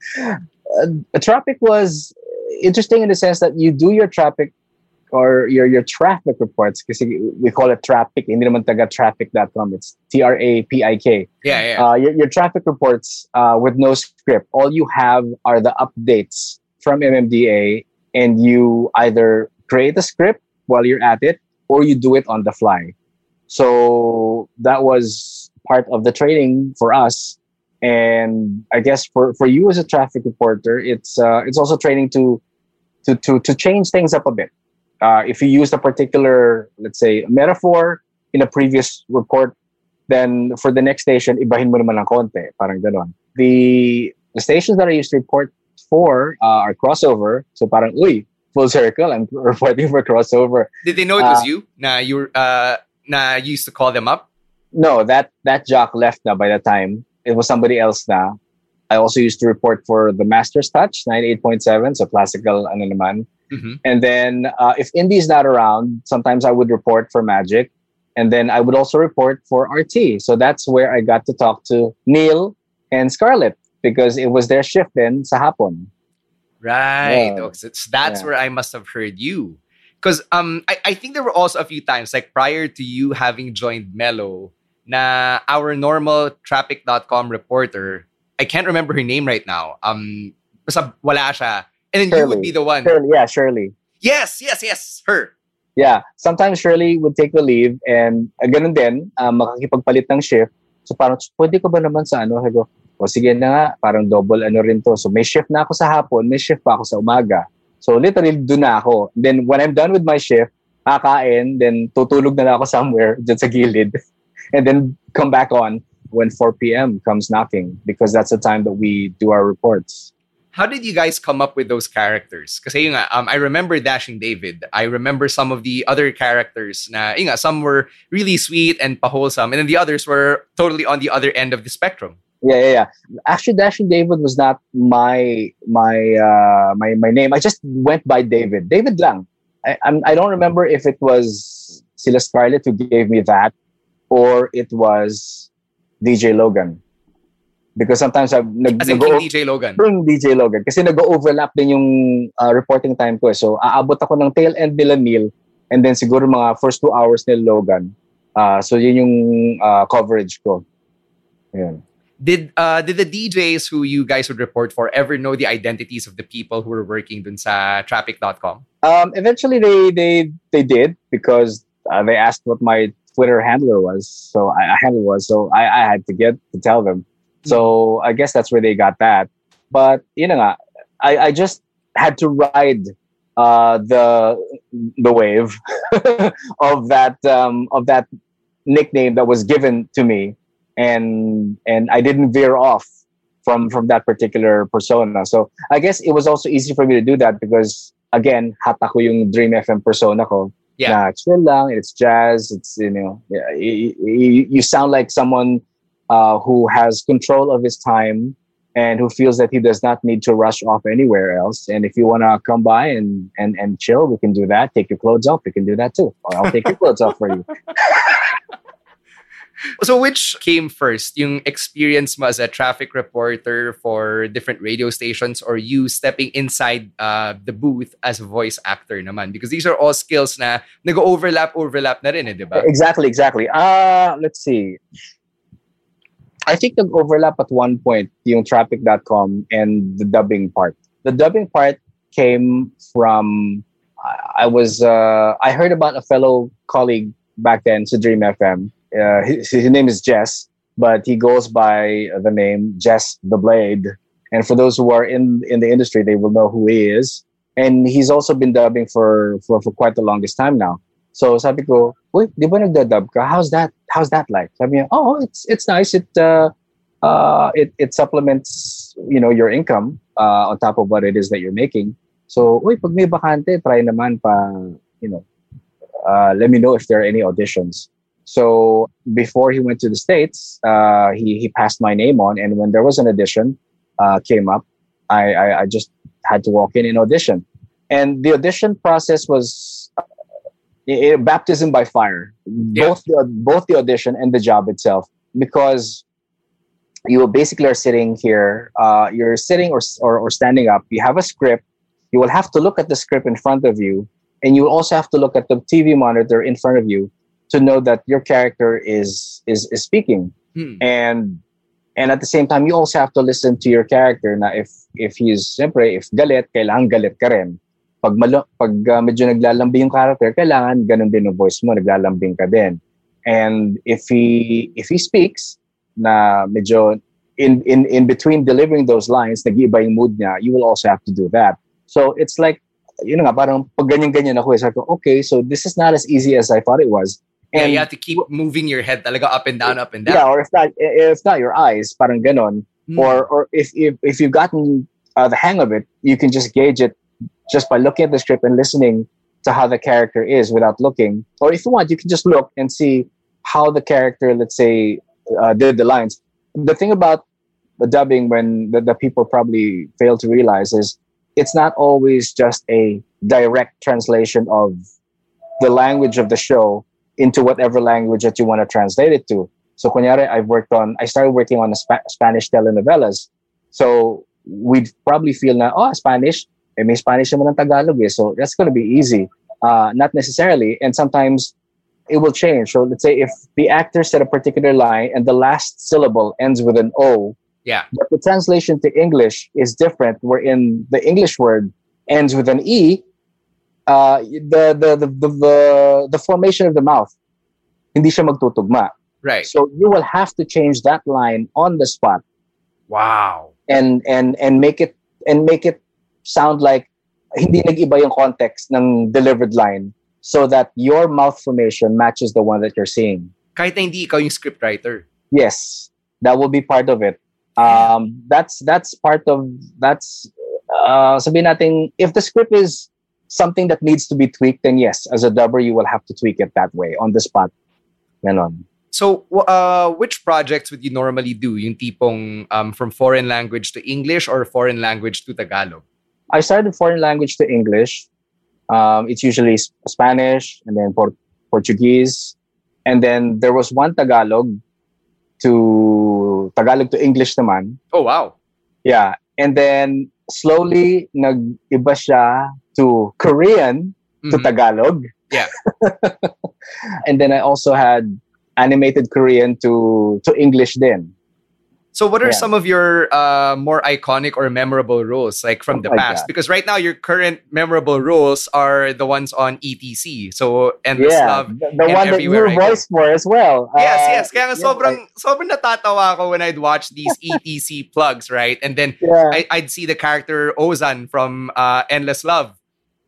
Uh, traffic was interesting in the sense that you do your traffic or your your traffic reports kasi we call it traffic hindi naman taga traffic.com it's T R A P I K. Yeah yeah. Uh, your, your traffic reports uh, with no script all you have are the updates from MMDA and you either create a script while you're at it or you do it on the fly. So that was part of the training for us and I guess for, for you as a traffic reporter it's uh, it's also training to to to to change things up a bit uh, if you used a particular, let's say, metaphor in a previous report, then for the next station, ibahin mo naman ng konti. Parang ganon. The, the stations that I used to report for uh, are crossover. So parang, uy, full circle, I'm reporting for crossover. did they know it was Uh, you na you were, uh na you used to call them up No, that, that jock left na by the time. It was somebody else na. I also used to report for the Master's Touch, 98.7, so classical ano naman. Mhm. And then uh, if Indy's not around, sometimes I would report for Magic. And then I would also report for RT. So that's where I got to talk to Neil and Scarlett because it was their shift then sa hapon. Right. Yeah. So that's Yeah. where I must have heard you. Because um, I, I think there were also a few times, like prior to you having joined Mellow, na our normal traffic.com reporter, I can't remember her name right now. Um, basta wala siya. And then you would Shirley. be the one. Shirley, yeah, Shirley. Yes, yes, yes, her. Yeah, sometimes Shirley would take the leave and uh, ganun din, uh, makakipagpalit ng shift. So parang, pwede ko ba naman sa ano? Ko, o sige na nga, parang double ano rin to. So may shift na ako sa hapon, may shift pa ako sa umaga. So literally, doon na ako. Then when I'm done with my shift, kakain, then tutulog na lang ako somewhere dyan sa gilid. and then come back on when 4 p.m. comes knocking because that's the time that we do our reports. How did you guys come up with those characters? Nga, um, I remember Dashing David. I remember some of the other characters na, nga, some were really sweet and pa-wholesome, and then the others were totally on the other end of the spectrum. Yeah, yeah, yeah. Actually, Dashing David was not my my uh, my my name. I just went by David. David lang. I I don't remember if it was Sila Scarlett who gave me that, or it was DJ Logan. Because sometimes I nag, As in King DJ Logan. Yung DJ Logan. Kasi nag-overlap din yung uh, reporting time ko. eh. So, aabot ako ng tail end nila Neil and then siguro mga first two hours nila Logan. Uh, so, yun yung uh, coverage ko. Yun. Did uh did the DJs who you guys would report for ever know the identities of the people who were working dun sa traffic.com? Um, eventually, they they they did because uh, they asked what my Twitter handler was. So I, I handle was. So I, I had to get to tell them. So I guess that's where they got that. But you know, I I just had to ride uh, the the wave of that um, of that nickname that was given to me, and and I didn't veer off from from that particular persona. So I guess it was also easy for me to do that because again, hata ko yung Dream FM persona ko. Yeah. Na chill lang, it's jazz, it's you know, yeah, you, you, you sound like someone uh, who has control of his time and who feels that he does not need to rush off anywhere else. And if you want to come by and, and and chill, we can do that. Take your clothes off, we can do that too. Or I'll take your clothes off for you. So which came first? Yung experience mo as a traffic reporter for different radio stations or you stepping inside uh, the booth as a voice actor naman? Because these are all skills na nag-overlap, overlap na rin eh, di ba? Exactly, exactly. Uh, let's see. I think the overlap at one point, yung traffic.com and the dubbing part. The dubbing part came from, I was, uh, I heard about a fellow colleague back then, sa Dream FM. Uh, his, his name is Jess, but he goes by the name Jess the Blade. And for those who are in in the industry, they will know who he is. And he's also been dubbing for for, for quite the longest time now. So sabi ko, "Uy, di ba nagda-dub ka? How's that? How's that like?" Sabi niya, "Oh, it's it's nice. It uh, uh, it it supplements, you know, your income uh, on top of what it is that you're making. So, uy, pag may bakante, try naman pa, you know, uh, let me know if there are any auditions. So before he went to the states, uh, he he passed my name on, and when there was an audition uh, came up, I, I I just had to walk in and audition, and the audition process was uh, i- i- baptism by fire, Yeah. both the, both the audition and the job itself, because you basically are sitting here, uh, you're sitting or, or or standing up. You have a script. You will have to look at the script in front of you, and you will also have to look at the TV monitor in front of you to know that your character is is is speaking Hmm. and and at the same time you also have to listen to your character na if if he's siyempre if galit kailangan galit ka rin pag malo, pag uh, medyo naglalambing yung character kailangan ganun din yung voice mo naglalambing ka din and if he if he speaks na medyo in in in between delivering those lines nag-iiba yung mood niya you will also have to do that so it's like yun nga parang pag ganyan-ganyan ako sabi ko okay so this is not as easy as I thought it was Yeah, you have to keep moving your head talaga up and down, up and down. yeah, or if not, if not your eyes, parang ganon. Hmm. Or or if if if you've gotten uh, the hang of it, you can just gauge it just by looking at the script and listening to how the character is without looking. Or if you want, you can just look and see how the character, let's say, uh, did the lines. The thing about the dubbing, when the, the people probably fail to realize, is it's not always just a direct translation of the language of the show into whatever language that you want to translate it to. So, kunyari, I've worked on, I started working on the Spa- Spanish telenovelas. So, we'd probably feel na, oh, Spanish, eh, may Spanish naman ng Tagalog eh. So, that's going to be easy. Uh, not necessarily. And sometimes it will change. So, let's say if the actor said a particular line and the last syllable ends with an O, Yeah. but the translation to English is different, wherein the English word ends with an E, uh, the, the, the, the, the, the formation of the mouth, hindi siya magtutugma. Right. So you will have to change that line on the spot Wow. and and and make it and make it sound like hindi nag-iba yung context ng delivered line so that your mouth formation matches the one that you're seeing. Kahit na hindi ikaw yung scriptwriter. Yes, that will be part of it. Um, that's that's part of that's uh, sabihin natin if the script is something that needs to be tweaked, then yes, as a dubber you will have to tweak it that way on the spot. Ganon. So, uh, which projects would you normally do? Yung tipong um, from foreign language to English or foreign language to Tagalog? I started foreign language to English. Um, it's usually Spanish and then Por- Portuguese, and then there was one Tagalog to Tagalog to English naman. Oh, wow. Yeah, and then slowly nag-iba siya to Korean to Mhm. Tagalog. Yeah. and then I also had animated Korean to to English then. So, what are Yeah. some of your uh, more iconic or memorable roles, like from the Oh my past? God. Because right now, your current memorable roles are the ones on ETC. So, Endless yeah, Love. the, the one that you voiced for as well. Yes, Uh, yes. Kaya nga yeah, sobrang, sobrang natatawa ako when I'd watch these ETC plugs, right? And then yeah. I, I'd see the character Ozan from uh, Endless Love.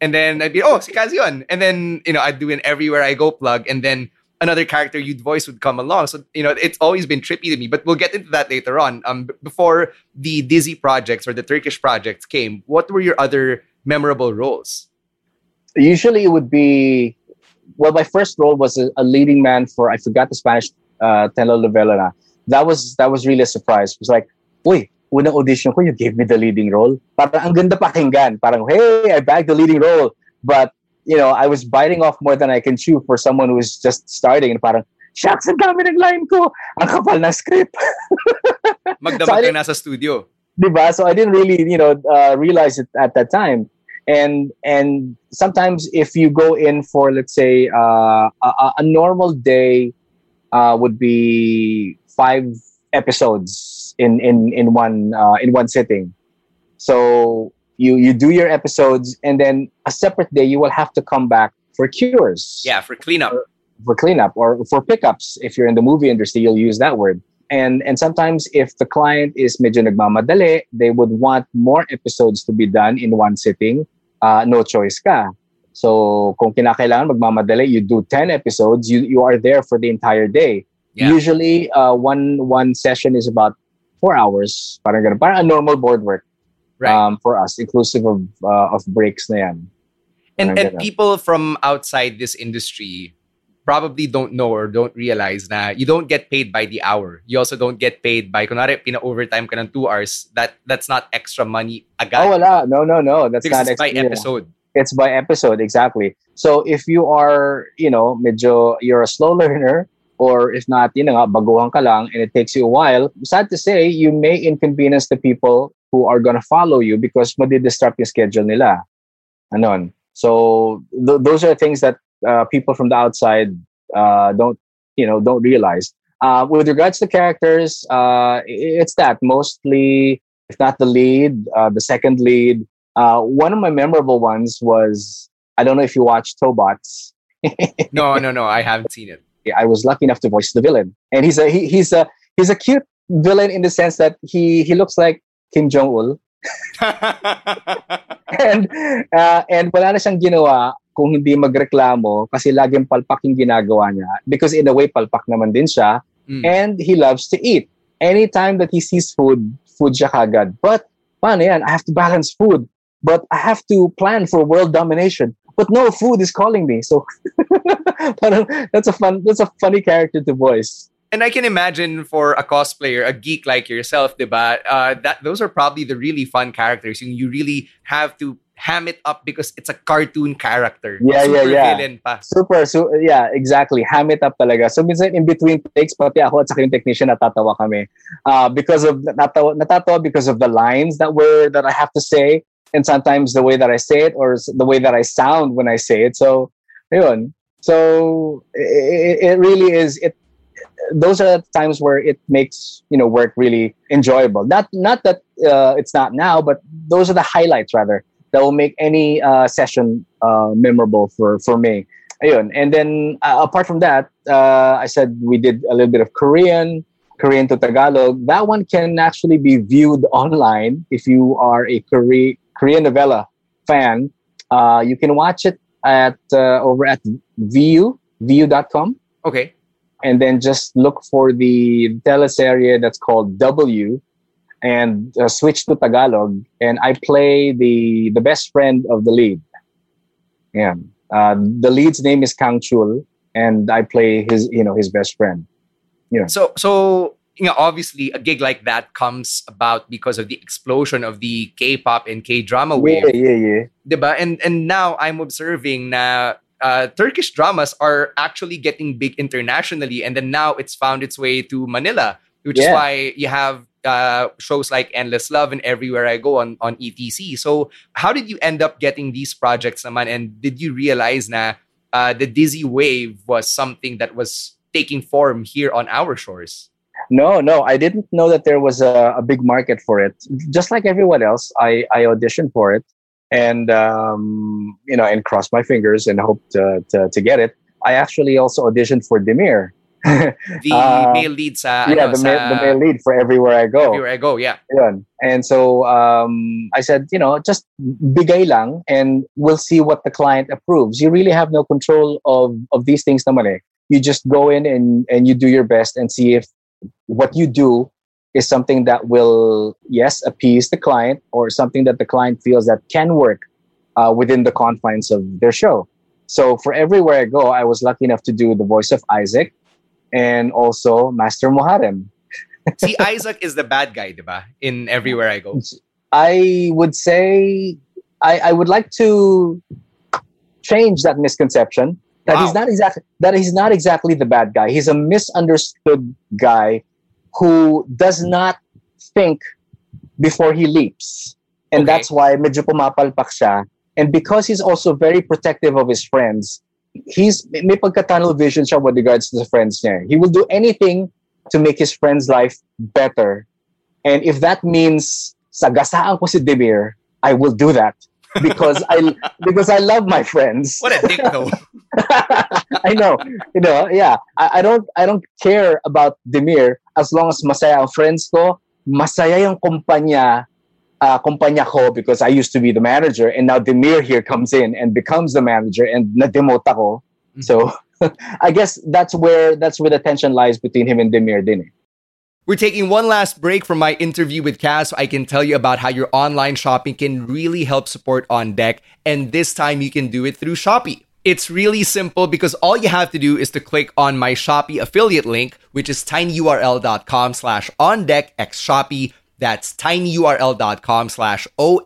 And then I'd be, oh, si Kaz yun. And then, you know, I'd do an Everywhere I Go plug. And then another character you'd voice would come along. So, you know, it's always been trippy to me. But we'll get into that later on. Um, before the dizi projects or the Turkish projects came, what were your other memorable roles? usually it would be well my first role was a, a leading man for i forgot the spanish uh telenovela that was that was really a surprise it was like uy unang audition ko you gave me the leading role parang ang ganda pakinggan parang hey i bagged the leading role but you know i was biting off more than i can chew for someone who was just starting and parang shucks ang dami ng line ko ang kapal ng script Magdamag Sorry. ka nasa studio. diba? So I didn't really, you know, uh, realize it at that time. And and sometimes if you go in for let's say uh, a, a normal day uh, would be five episodes in in in one uh, in one sitting. So you you do your episodes and then a separate day you will have to come back for cures Yeah, for cleanup. for cleanup or for pickups if you're in the movie industry you'll use that word and and sometimes if the client is medyo nagmamadali, they would want more episodes to be done in one sitting. Uh, no choice ka. So kung kinakailangan magmamadali, you do 10 episodes, you, you are there for the entire day. Yeah. Usually, uh, one one session is about four hours. Parang ganun. Parang a normal board work Right. um, for us, inclusive of uh, of breaks na yan. and and people from outside this industry probably don't know or don't realize na you don't get paid by the hour. You also don't get paid by kunwari pina-overtime ka ng two hours. That that's not extra money agad. Oh, wala. No, no, no. That's Because not it's by extra- episode. It's by episode, exactly. So if you are, you know, medyo you're a slow learner, or if not, you know, baguhan ka lang, and it takes you a while, sad to say, you may inconvenience the people who are gonna follow you because madi-disrupt yung schedule nila. Anon. So th- those are things that uh, people from the outside uh, don't, you know, don't realize. Uh, with regards to characters, uh, it's that mostly, if not the lead, uh, the second lead. Uh, one of my memorable ones was I don't know if you watched Tobots. No, no, no. I haven't seen it. I was lucky enough to voice the villain, and he's a he, he's a he's a cute villain in the sense that he he looks like Kim Jong Il, and uh, and wala na siyang ginawa kung hindi magreklamo kasi laging palpak yung ginagawa niya because in a way palpak naman din siya. Mm. and he loves to eat. Anytime that he sees food food siya kagad. But paano yan? I have to balance food. But I have to plan for world domination but no food is calling me so that's a fun that's a funny character to voice And I can imagine for a cosplayer, a geek like yourself, diba? Uh, that those are probably the really fun characters. You really have to ham it up because it's a cartoon character. Yeah, yeah, Super yeah. villain pa. Super, so yeah, exactly. Ham it up talaga. So minsan in between takes, pati ako at saka yung technician natatawa kami. Uh, because of, natatawa, natatawa because of the lines that were, that I have to say and sometimes the way that I say it or the way that I sound when I say it. So, ayun. So, it, it really is, it, those are times where it makes, you know, work really enjoyable. Not, not that uh, it's not now, but those are the highlights rather that will make any uh, session uh, memorable for for me. Ayun. And then apart from that, uh, I said we did a little bit of Korean, Korean to Tagalog. That one can actually be viewed online if you are a Korean Korean novella fan. Uh, you can watch it at uh, over at Viu Viu.com Okay. and then just look for the teleserie that's called W and uh, switch to Tagalog and I play the the best friend of the lead. Yeah. Uh, the lead's name is Kang Chul and I play his you know his best friend. Yeah. So so you know, obviously a gig like that comes about because of the explosion of the K-pop and K-drama wave. Yeah, yeah, yeah. diba? And and now I'm observing na uh, Turkish dramas are actually getting big internationally, and then now it's found its way to Manila, which is why you have uh, shows like Endless Love and Everywhere I Go on on ETC. So how did you end up getting these projects, naman? And did you realize na uh, the dizi Wave was something that was taking form here on our shores? No, no, I didn't know that there was a, a big market for it. Just like everyone else, I, I auditioned for it and, um, you know, and crossed my fingers and hoped to, to, to get it. I actually also auditioned for Demir. The Uh, male lead sa, yeah, ano, the, male, sa the male lead for Everywhere I Go. Everywhere I Go, yeah. Yun. And so um, I said, you know, just bigay lang and we'll see what the client approves. You really have no control of, of these things naman eh. You just go in and, and you do your best and see if what you do is something that will, yes, appease the client or something that the client feels that can work uh, within the confines of their show. So for Everywhere I Go, I was lucky enough to do the voice of Isaac and also Master Muharrem. See, Isaac is the bad guy, diba? In Everywhere I Go. I would say I, I would like to change that misconception that he's not exactly that he's not exactly the bad guy. He's a misunderstood guy who does not think before he leaps. And Okay. that's why medyo pumapalpak siya. And because he's also very protective of his friends, he's may pagka-tunnel vision siya with regards to the friends niya. He will do anything to make his friend's life better. And if that means sagasaan ko si Demir, I will do that because I because I love my friends. What a dick, though. I know. You know, yeah. I, I don't I don't care about Demir as long as masaya ang friends ko, masaya yung kumpanya uh, kumpanya ko because I used to be the manager and now Demir here comes in and becomes the manager and na-demote ako. So I guess that's where that's where the tension lies between him and Demir din eh. We're taking one last break from my interview with Kaz so I can tell you about how your online shopping can really help support On Deck, and this time you can do it through Shopee. It's really simple because all you have to do is to click on my Shopee affiliate link, which is tinyurl.com slash on deck x Shopee. That's tinyurl.com slash O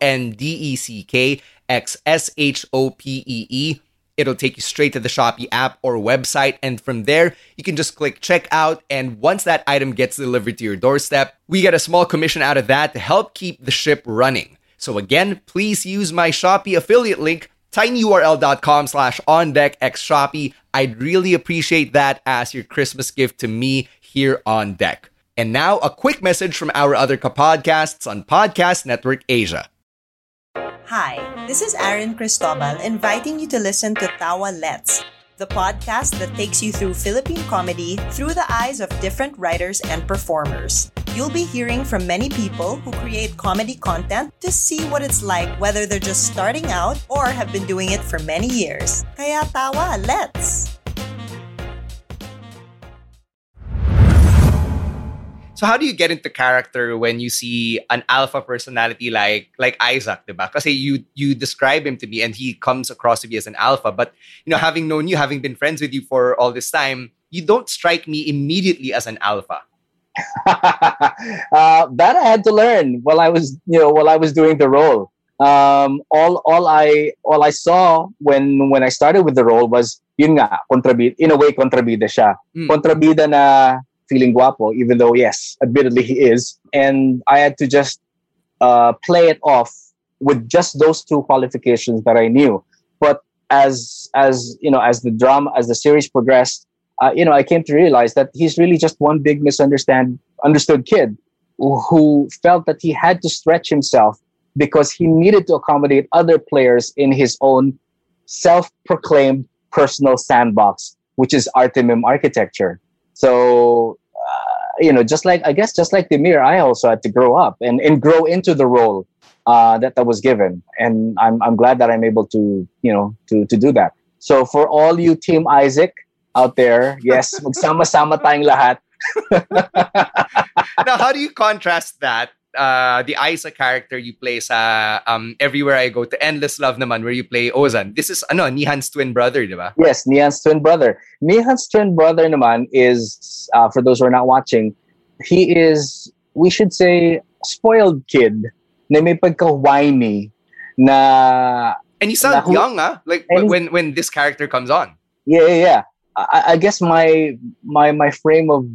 It'll take you straight to the Shopee app or website. And from there, you can just click checkout. And once that item gets delivered to your doorstep, we get a small commission out of that to help keep the ship running. So again, please use my Shopee affiliate link, tinyurl.com slash on deck x Shopee. I'd really appreciate that as your Christmas gift to me here on deck. And now a quick message from our other podcasts on Podcast Network Asia. Hi, this is Aaron Cristobal inviting you to listen to Tawa Let's, the podcast that takes you through Philippine comedy through the eyes of different writers and performers. You'll be hearing from many people who create comedy content to see what it's like whether they're just starting out or have been doing it for many years. Kaya tawa, let's! So how do you get into character when you see an alpha personality like like Isaac, diba? Kasi you you describe him to me and he comes across to me as an alpha, but you know, having known you, having been friends with you for all this time, you don't strike me immediately as an alpha. uh, that I had to learn while I was, you know, while I was doing the role. Um, all all I all I saw when when I started with the role was yun nga kontrabida in a way kontrabida siya. Mm. Kontrabida na feeling guapo, even though yes, admittedly he is. And I had to just uh, play it off with just those two qualifications that I knew. But as as you know, as the drama, as the series progressed, uh, you know, I came to realize that he's really just one big misunderstand understood kid who, felt that he had to stretch himself because he needed to accommodate other players in his own self-proclaimed personal sandbox, which is Artemim architecture. So, uh, you know, just like I guess, just like Demir, I also had to grow up and, and grow into the role uh, that I was given, and I'm I'm glad that I'm able to you know to to do that. So for all you Team Isaac out there, yes, magsama-sama tayong lahat. now, how do you contrast that? Uh, the Isa character you play sa um, Everywhere I Go to Endless Love naman where you play Ozan. This is ano, Nihan's twin brother, di ba? Yes, Nihan's twin brother. Nihan's twin brother naman is, uh, for those who are not watching, he is, we should say, spoiled kid na may pagka-whiny na... And sounds na- young, ah? Like when when this character comes on. Yeah, yeah, yeah. I, I guess my my my frame of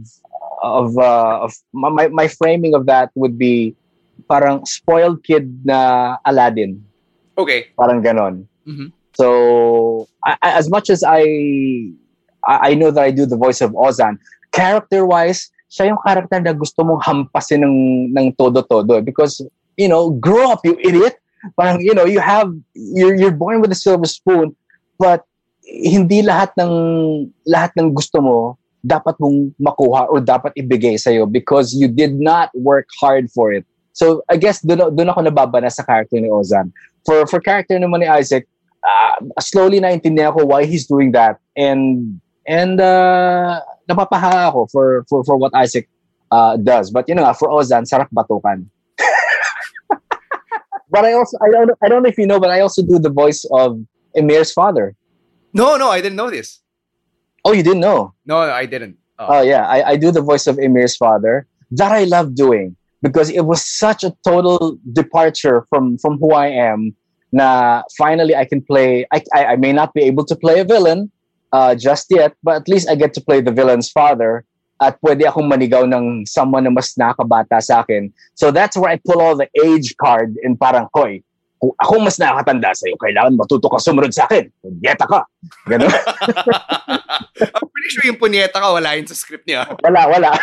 of uh, of my my- framing of that would be parang spoiled kid na Aladdin, Okay. parang ganon. Mhm. So I, as much as I, I I know that I do the voice of Ozan, character wise, siya yung character na gusto mong hampasin ng ng todo-todo because you know, grow up you idiot. Parang you know, you have you're you're born with a silver spoon, but hindi lahat ng lahat ng gusto mo dapat mong makuha or dapat ibigay sa because you did not work hard for it. So I guess doon doon ako nababana sa character ni Ozan. For for character naman ni Isaac, uh, slowly naintindihan ko why he's doing that and and uh, napapaha ako for for for what Isaac uh, does. But you know, for Ozan, sarap batukan. but I also I don't I don't know if you know, but I also do the voice of Emir's father. No, no, I didn't know this. Oh, you didn't know? No, I didn't. Oh. Oh yeah, I, I do the voice of Emir's father. That I love doing because it was such a total departure from from who I am. Na finally I can play. I I, I may not be able to play a villain uh, just yet, but at least I get to play the villain's father. At pwede akong manigaw ng someone na mas nakabata sa akin. So that's where I pull all the age card in parang, Koy, kung ako mas nakakatanda sa'yo, kailangan matuto ka sumunod sa akin. Dieta ka. Ganun. I'm pretty sure yung punyeta ka wala yun sa script niya. wala, wala.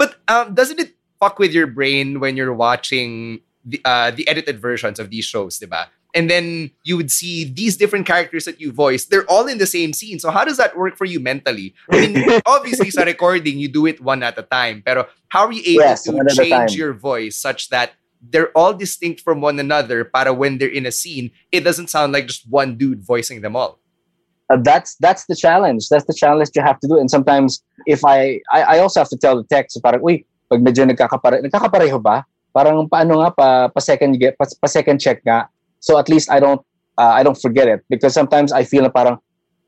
But um, doesn't it fuck with your brain when you're watching the uh, the edited versions of these shows, diba? and then you would see these different characters that you voice. They're all in the same scene. So how does that work for you mentally? I mean, obviously, sa recording, you do it one at a time. Pero how are you able Yes, to one at a time. change your voice such that they're all distinct from one another para when they're in a scene, it doesn't sound like just one dude voicing them all. uh, that's that's the challenge. That's the challenge you have to do. And sometimes, if I I, I also have to tell the text, parang, uy, pag medyo nagkakapare, nagkakapareho ba? Parang paano nga pa pa second get pa, pa second check nga. So at least I don't uh, I don't forget it because sometimes I feel parang,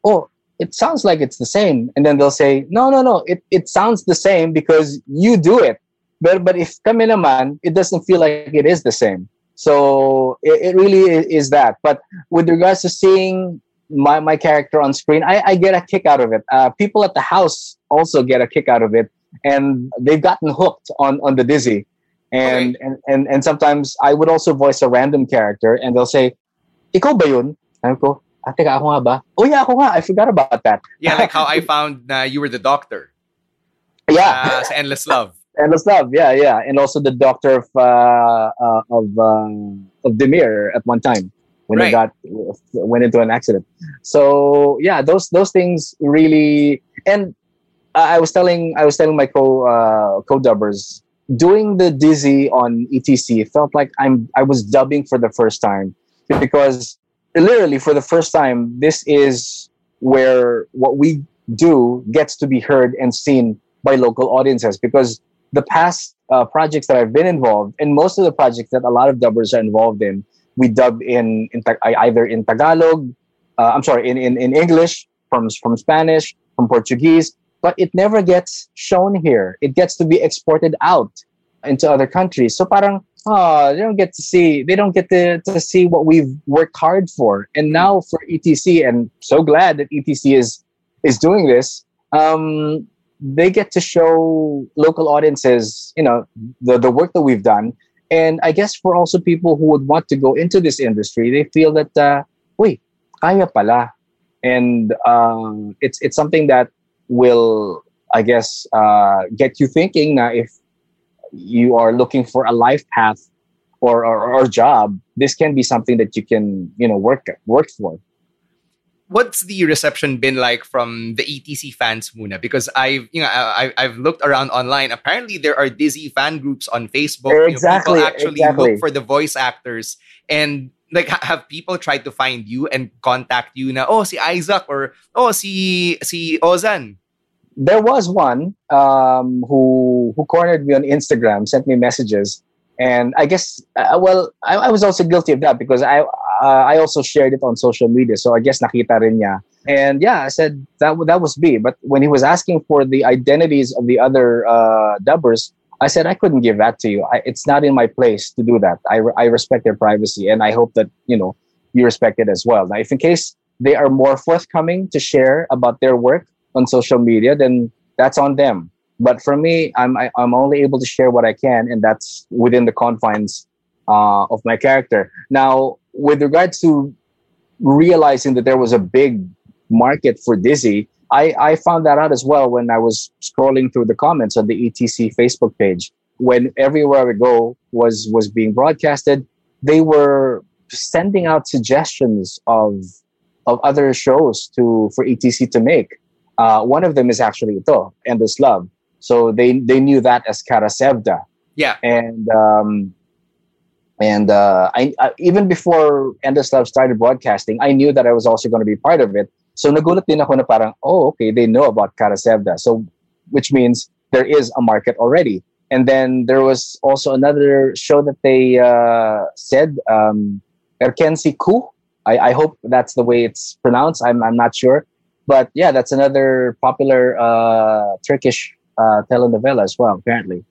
oh, it sounds like it's the same, and then they'll say, no, no, no, it it sounds the same because you do it. But but if kami naman, it doesn't feel like it is the same. So it, it really is that. But with regards to seeing my, my character on screen, I, I get a kick out of it. Uh, people at the house also get a kick out of it, and they've gotten hooked on on the dizi. And, and and and sometimes I would also voice a random character, and they'll say, "Ikaw ba yun?" Ko, "Ah, teka, ako nga ba? Oh yeah, ako nga. I forgot about that." Yeah, like how I found uh, you were the doctor. Yeah, Uh, sa Endless Love. Endless Love. Yeah, yeah, and also the doctor of uh, uh, of um of Demir at one time when he got went into an accident. So yeah, those those things really. And I I was telling I was telling my co uh, co dubbers doing the dizi on ETC felt like I'm I was dubbing for the first time because literally for the first time this is where what we do gets to be heard and seen by local audiences because the past uh, projects that I've been involved and most of the projects that a lot of dubbers are involved in we dub in, in either in Tagalog uh, I'm sorry in, in, in English from from Spanish from Portuguese but it never gets shown here. It gets to be exported out into other countries. So parang oh, they don't get to see they don't get to, to see what we've worked hard for. And now for etc and so glad that etc is is doing this um, they get to show local audiences you know the, the work that we've done. And i guess for also people who would want to go into this industry they feel that uh, wait kaya pala. And um, it's it's something that will i guess uh, get you thinking na if you are looking for a life path or, or or job this can be something that you can you know work work for what's the reception been like from the ETC fans muna? Because I've you know I, I've looked around online. Apparently there are dizi fan groups on Facebook. You know, Exactly, people actually exactly. look for the voice actors and like have people tried to find you and contact you na oh si Isaac or oh si si Ozan. there was one um, who who cornered me on Instagram, sent me messages, and I guess uh, well, I, I was also guilty of that because I uh, I also shared it on social media, so I guess nakita rin niya. And yeah, I said that that was me. But when he was asking for the identities of the other uh, dubbers, I said I couldn't give that to you. I, it's not in my place to do that. I, I respect their privacy, and I hope that you know you respect it as well. Now, if in case they are more forthcoming to share about their work on social media, then that's on them. But for me, I'm I, I'm only able to share what I can, and that's within the confines uh, of my character. Now, with regards to realizing that there was a big market for dizi, I, I found that out as well when I was scrolling through the comments on the ETC Facebook page. When everywhere I go was was being broadcasted, they were sending out suggestions of of other shows to for ETC to make. Uh, one of them is actually ito, Endless Love. So they they knew that as Kara Sevda Yeah. and um, and uh, I, I even before Love started broadcasting, I knew that I was also going to be part of it. So nagulat din ako na parang, oh, okay, they know about Kara Sevda. So which means there is a market already. And then there was also another show that they uh, said, um, Erkenci Kuş. I, I hope that's the way it's pronounced. I'm, I'm not sure. But yeah, that's another popular uh, Turkish uh, telenovela as well, apparently.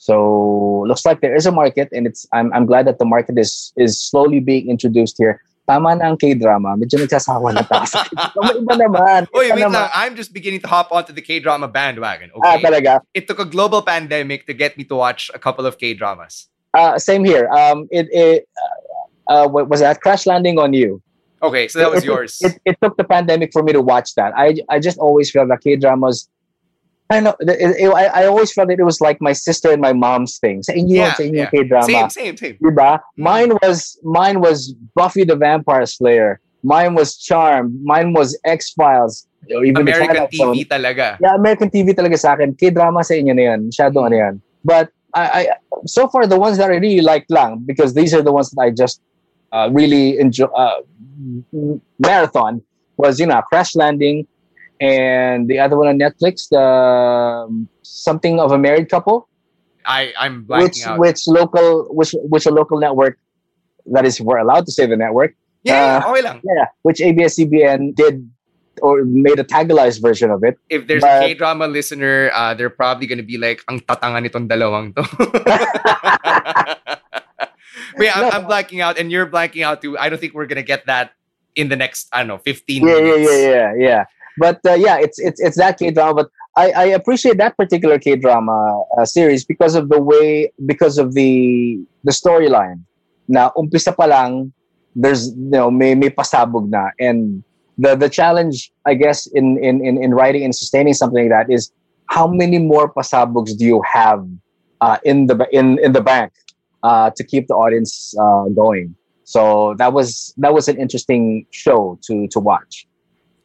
So looks like there is a market, and it's I'm I'm glad that the market is is slowly being introduced here. Tama na ang K-drama. Medyo nagsasawa na tayo. May iba naman. Iba wait naman. lang. I'm just beginning to hop onto the K drama bandwagon. Ah, talaga. it took a global pandemic to get me to watch a couple of K dramas. Uh, same here. Um, it it uh, uh, what was that Crash Landing on You? Okay, so that was It- yours. It, it took the pandemic for me to watch that. I I just always felt that K I know. It, it, I, I always felt that it was like my sister and my mom's thing. Sa inyo, Yeah, sa inyo yeah. K-drama. Same, same, same. Diba? Mine was mine was Buffy the Vampire Slayer. Mine was Charm. Mine was X Files. Even American Twilight Zone. TV talaga. Yeah, American TV talaga sa akin. K-drama sa inyo na yan. Masyadong ano yan. But I, I, so far, the ones that I really liked lang, because these are the ones that I just uh, really enjoy, uh, marathon, was, you know, Crash Landing, and the other one on Netflix, the um, something of a married couple, I, I'm blanking which out. which local which which a local network that is we're allowed to say the network, yeah, yeah, uh, lang. yeah, which ABS-CBN did or made a tagalized version of it. If there's but- a K-drama listener, uh, they're probably gonna be like, ang tatanga nitong dalawang to. Wait, I'm, No. I'm blanking out and you're blanking out too. I don't think we're gonna get that in the next, I don't know, 15 yeah, yeah, minutes. yeah, yeah, yeah. But uh, yeah, it's it's it's that K drama. But I, I appreciate that particular K drama uh, series because of the way, because of the the storyline. Na umpisa pa lang, there's you know may may pasabog na, and the the challenge I guess in in in, in writing and sustaining something like that is how many more pasabogs do you have uh, in the in in the bank uh, to keep the audience uh, going. So that was that was an interesting show to to watch.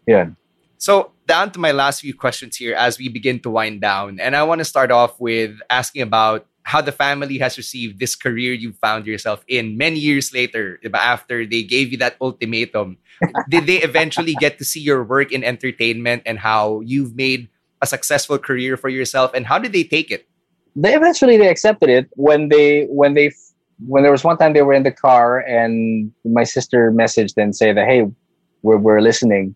Yeah. So, down to my last few questions here as we begin to wind down. And I want to start off with asking about how the family has received this career you found yourself in many years later, after they gave you that ultimatum. Did they eventually get to see your work in entertainment and how you've made a successful career for yourself? And how did they take it? They eventually they accepted it when they when they when there was one time they were in the car and my sister messaged and say that hey we're we're listening.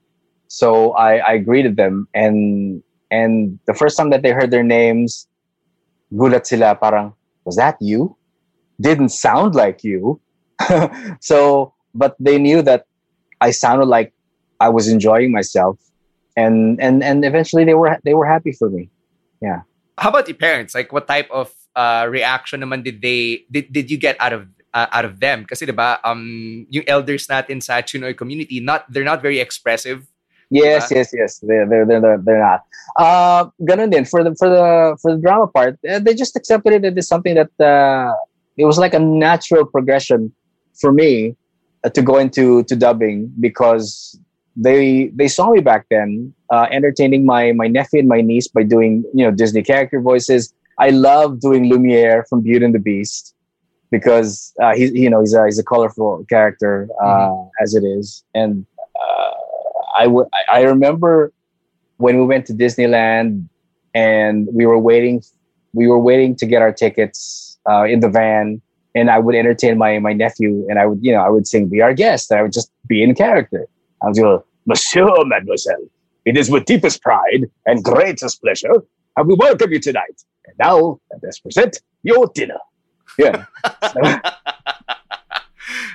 So I I greeted them and and the first time that they heard their names, gulat sila parang was that you? Didn't sound like you. so but they knew that I sounded like I was enjoying myself and and and eventually they were they were happy for me. Yeah. How about your parents? Like, what type of uh, reaction naman did they did, did you get out of uh, out of them? Kasi diba, um, yung elders natin sa Chinoy community, not they're not very expressive. Yes, yes, yes. They're they're they're, they're, not. Uh, ganun din for the for the for the drama part. uh, They just accepted it as something that uh, it was like a natural progression for me uh, to go into to dubbing because they they saw me back then uh, entertaining my my nephew and my niece by doing you know Disney character voices. I love doing Lumiere from Beauty and the Beast because uh, he's you know he's a he's a colorful character uh, as it is, and uh, I would I remember when we went to Disneyland and we were waiting we were waiting to get our tickets uh, in the van and I would entertain my my nephew and I would you know I would sing be our guest and I would just be in character. I was going Monsieur, Mademoiselle, it is with deepest pride and greatest pleasure I will welcome you tonight. And now let us present your dinner. Yeah.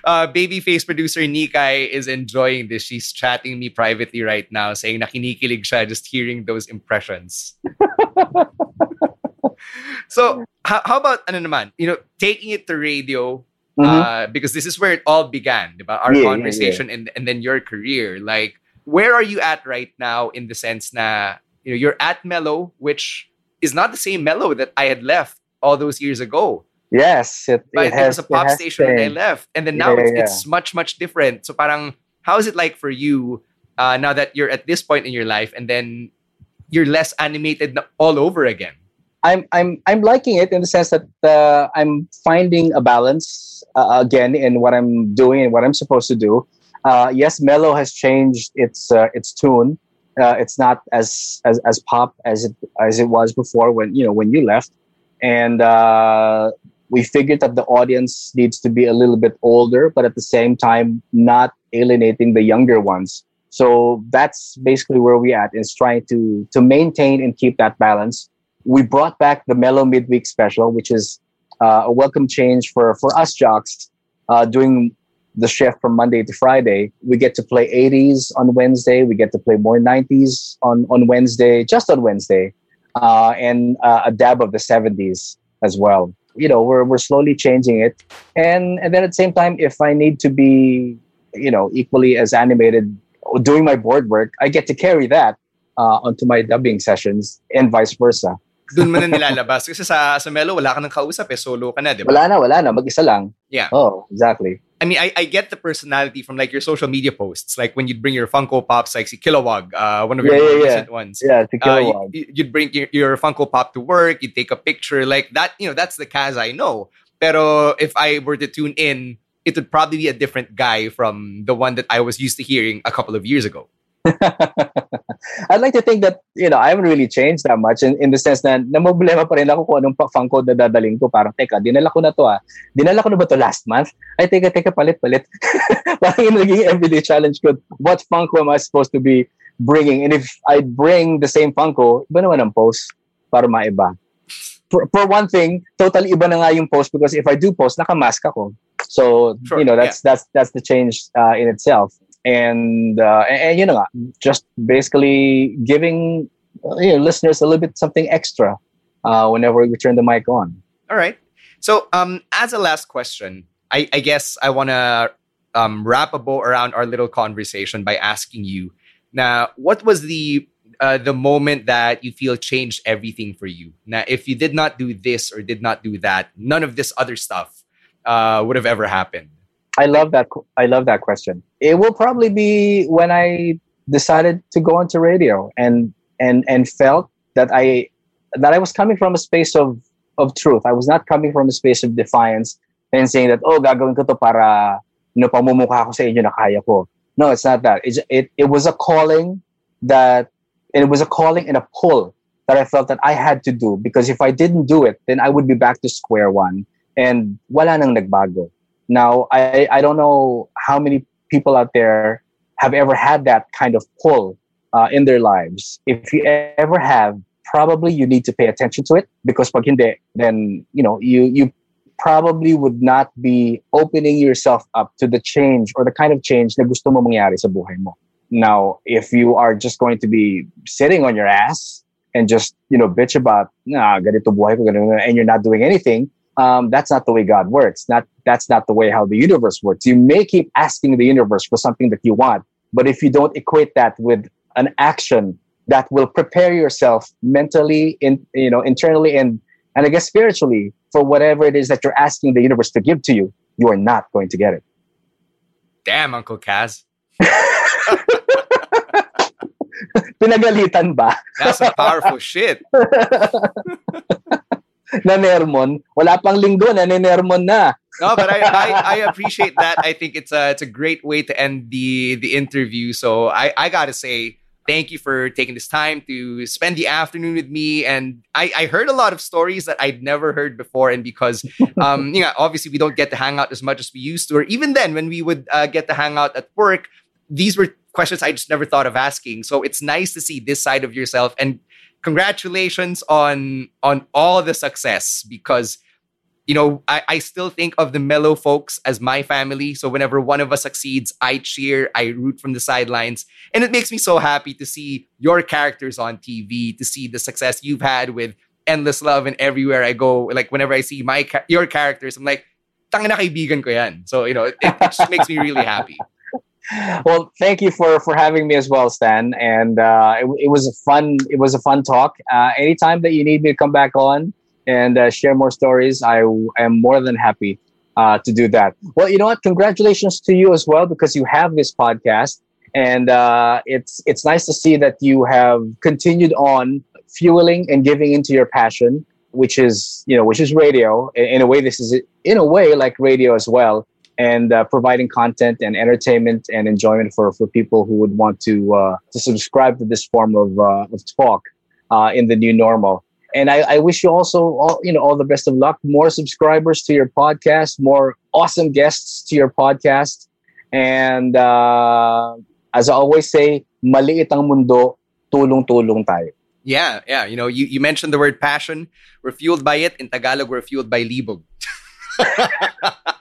uh, babyface producer Nikai is enjoying this. She's chatting me privately right now, saying nakinikilig siya just hearing those impressions. so, how, how about ano naman? You know, taking it to radio Mhm. uh, because this is where it all began, diba? Our Yeah, yeah, conversation and and then your career. Like, where are you at right now in the sense na you know you're at Mellow, which is not the same Mellow that I had left all those years ago. Yes, it, But it it, has was a pop station when I left, and then now Yeah, it's, yeah. it's much much different. So, parang how is it like for you uh, now that you're at this point in your life, and then you're less animated all over again? I'm I'm I'm liking it in the sense that uh, I'm finding a balance uh, again in what I'm doing and what I'm supposed to do. Uh, yes, Mellow has changed its uh, its tune. Uh, it's not as, as as pop as it as it was before when you know when you left, and uh, we figured that the audience needs to be a little bit older, but at the same time not alienating the younger ones. So that's basically where we at is trying to to maintain and keep that balance we brought back the Mellow Midweek Special, which is uh, a welcome change for for us jocks uh, doing the shift from Monday to Friday. We get to play 80s on Wednesday. We get to play more 90s on on Wednesday, just on Wednesday, uh, and uh, a dab of the 70s as well. You know, we're we're slowly changing it, and and then at the same time, if I need to be, you know, equally as animated doing my board work, I get to carry that uh, onto my dubbing sessions and vice versa. Doon mo na nilalabas. Kasi sa, sa Mellow, wala ka nang kausap eh. Solo ka na, di ba? Wala na, wala na. Mag-isa lang. Yeah. Oh, exactly. I mean, I, I get the personality from like your social media posts. Like when you'd bring your Funko Pops, like si Kilowog, uh, one of your Yeah, yeah, yeah. recent ones. Yeah, Uh, Kilowog. you, you'd bring your, your Funko Pop to work, you'd take a picture. Like that, you know, that's the Kaz I know. Pero if I were to tune in, it would probably be a different guy from the one that I was used to hearing a couple of years ago. I'd like to think that, you know, I haven't really changed that much in, in the sense na namproblema pa rin ako kung anong pa- Funko na dadaling ko. Parang, teka, dinala ko na to ah. Dinala ko na ba to last month? Ay, teka, teka, palit, palit. Parang yung naging everyday challenge ko. What Funko am I supposed to be bringing? And if I bring the same Funko, iba naman ang post para maiba. For, for one thing, totally iba na nga yung post because if I do post, nakamask ako. So, Sure, you know, that's that's that's the change uh, in itself. And, uh, and, and you know, just basically giving uh, you know listeners a little bit something extra uh, whenever we turn the mic on. All right. So, um, as a last question, I, I guess I want to um, wrap a bow around our little conversation by asking you now, what was the uh, the moment that you feel changed everything for you? Now, if you did not do this or did not do that, none of this other stuff uh, would have ever happened. I love that. I love that question. It will probably be when I decided to go into radio and and and felt that I that I was coming from a space of of truth. I was not coming from a space of defiance and saying that oh gagawin ko to para know pamumukha ko sa inyo na kaya ko. No, it's not that. It's, it it was a calling that it was a calling and a pull that I felt that I had to do because if I didn't do it, then I would be back to square one and wala nang nagbago. Now, I, I don't know how many people out there have ever had that kind of pull uh, in their lives. If you ever have, probably you need to pay attention to it because pag hindi, then you know you you probably would not be opening yourself up to the change or the kind of change na gusto mo mangyari sa buhay mo. Now, if you are just going to be sitting on your ass and just you know bitch about nah ganito buhay ko ganito, and you're not doing anything, um, that's not the way God works. Not that's not the way how the universe works. You may keep asking the universe for something that you want, but if you don't equate that with an action that will prepare yourself mentally, in you know, internally, and and I guess spiritually for whatever it is that you're asking the universe to give to you, you are not going to get it. Damn, Uncle Kaz. Pinagalitan ba? That's some powerful shit. na Nermon, wala pang linggo na ni Nermon na. No, but I, I, I appreciate that. I think it's a it's a great way to end the the interview. So I, I gotta say thank you for taking this time to spend the afternoon with me. And I, I heard a lot of stories that I'd never heard before. And because um you know obviously we don't get to hang out as much as we used to, or even then when we would uh, get to hang out at work, these were questions I just never thought of asking. So it's nice to see this side of yourself and congratulations on on all the success because you know I, I still think of the mellow folks as my family. So whenever one of us succeeds i cheer i root from the sidelines. And it makes me so happy to see your characters on tv to see the success you've had with endless love and everywhere i go. Like whenever i see my your characters i'm like tanga na kaibigan ko yan. So you know it, it just makes me really happy well thank you for for having me as well stan. And uh it, it was a fun it was a fun talk. Uh anytime that you need me to come back on and uh, share more stories i am more than happy uh to do that. Well you know what? Congratulations to you as well because you have this podcast. And uh it's it's nice to see that you have continued on fueling and giving into your passion which is you know which is radio. In a way this is in a way like radio as well and uh, providing content and entertainment and enjoyment for, for people who would want to uh, to subscribe to this form of uh, of talk uh, in the new normal. And I, I wish you also all you know all the best of luck. More subscribers to your podcast, more awesome guests to your podcast, and uh, as I always say, maliit ang mundo, tulong-tulong tayo. yeah yeah you know you, you mentioned the word passion we're fueled by it in tagalog we're fueled by libog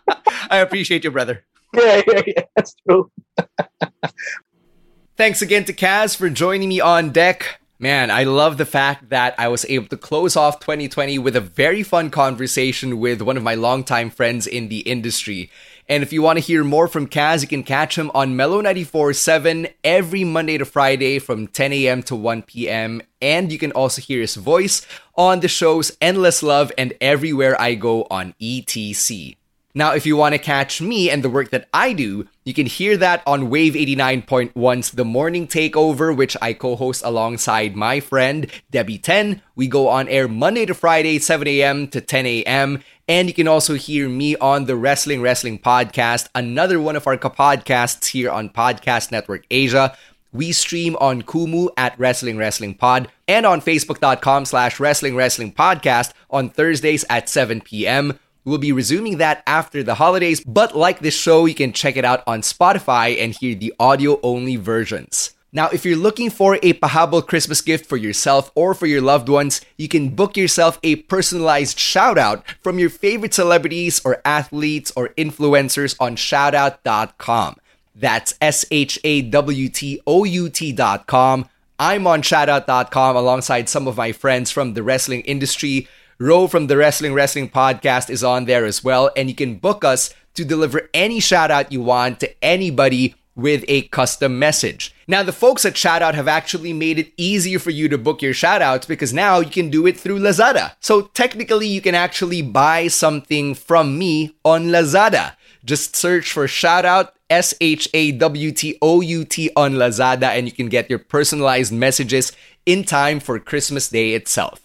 I appreciate you, brother. Yeah, yeah, yeah, that's true. Thanks again to Kaz for joining me on deck. Man, I love the fact that I was able to close off 2020 with a very fun conversation with one of my longtime friends in the industry. And if you want to hear more from Kaz, you can catch him on Mellow 94.7 every Monday to Friday from 10 a.m. to 1 p.m. And you can also hear his voice on the shows Endless Love and Everywhere I Go on ETC. Now, if you want to catch me and the work that I do, you can hear that on Wave 89.1's The Morning Takeover, which I co host alongside my friend Debbie 10. We go on air Monday to Friday, 7 a.m. to 10 a.m. And you can also hear me on the Wrestling Wrestling Podcast, another one of our podcasts here on Podcast Network Asia. We stream on Kumu at Wrestling Wrestling Pod and on Facebook.com slash Wrestling Wrestling Podcast on Thursdays at 7 p.m. We'll be resuming that after the holidays, but like this show, you can check it out on Spotify and hear the audio only versions. Now, if you're looking for a pahabol Christmas gift for yourself or for your loved ones, you can book yourself a personalized shout out from your favorite celebrities or athletes or influencers on shawtout.com. That's S H A W T O U T.com. I'm on shawtout.com alongside some of my friends from the wrestling industry. Ro from the Wrestling Wrestling Podcast is on there as well, and you can book us to deliver any shout out you want to anybody with a custom message. Now, the folks at Shawtout have actually made it easier for you to book your shoutouts because now you can do it through Lazada. So technically, you can actually buy something from me on Lazada. Just search for Shawtout, S H A W T O U T on Lazada, and you can get your personalized messages in time for Christmas Day itself.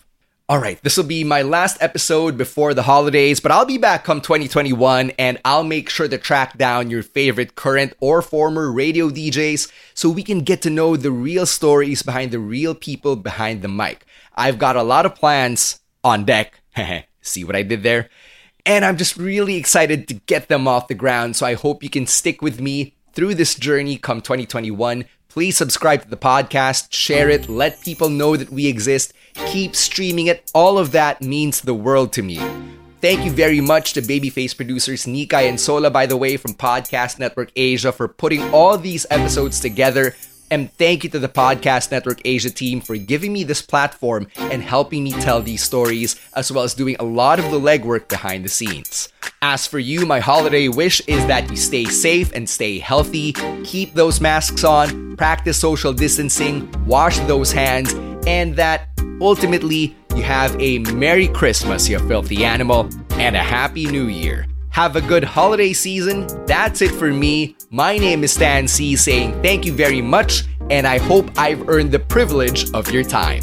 All right, this will be my last episode before the holidays, but I'll be back come 2021 and I'll make sure to track down your favorite current or former radio DJs so we can get to know the real stories behind the real people behind the mic. I've got a lot of plans on deck. See what I did there? And I'm just really excited to get them off the ground, so I hope you can stick with me through this journey come 2021 Please subscribe to the podcast, share it, let people know that we exist, keep streaming it. All of that means the world to me. Thank you very much to Babyface producers Nikai and Sola, by the way, from Podcast Network Asia for putting all these episodes together. And thank you to the Podcast Network Asia team for giving me this platform and helping me tell these stories, as well as doing a lot of the legwork behind the scenes. As for you, my holiday wish is that you stay safe and stay healthy, keep those masks on, practice social distancing, wash those hands, and that ultimately you have a Merry Christmas, you filthy animal, and a Happy New Year. Have a good holiday season. That's it for me. My name is Stan Sy saying thank you very much, and I hope I've earned the privilege of your time.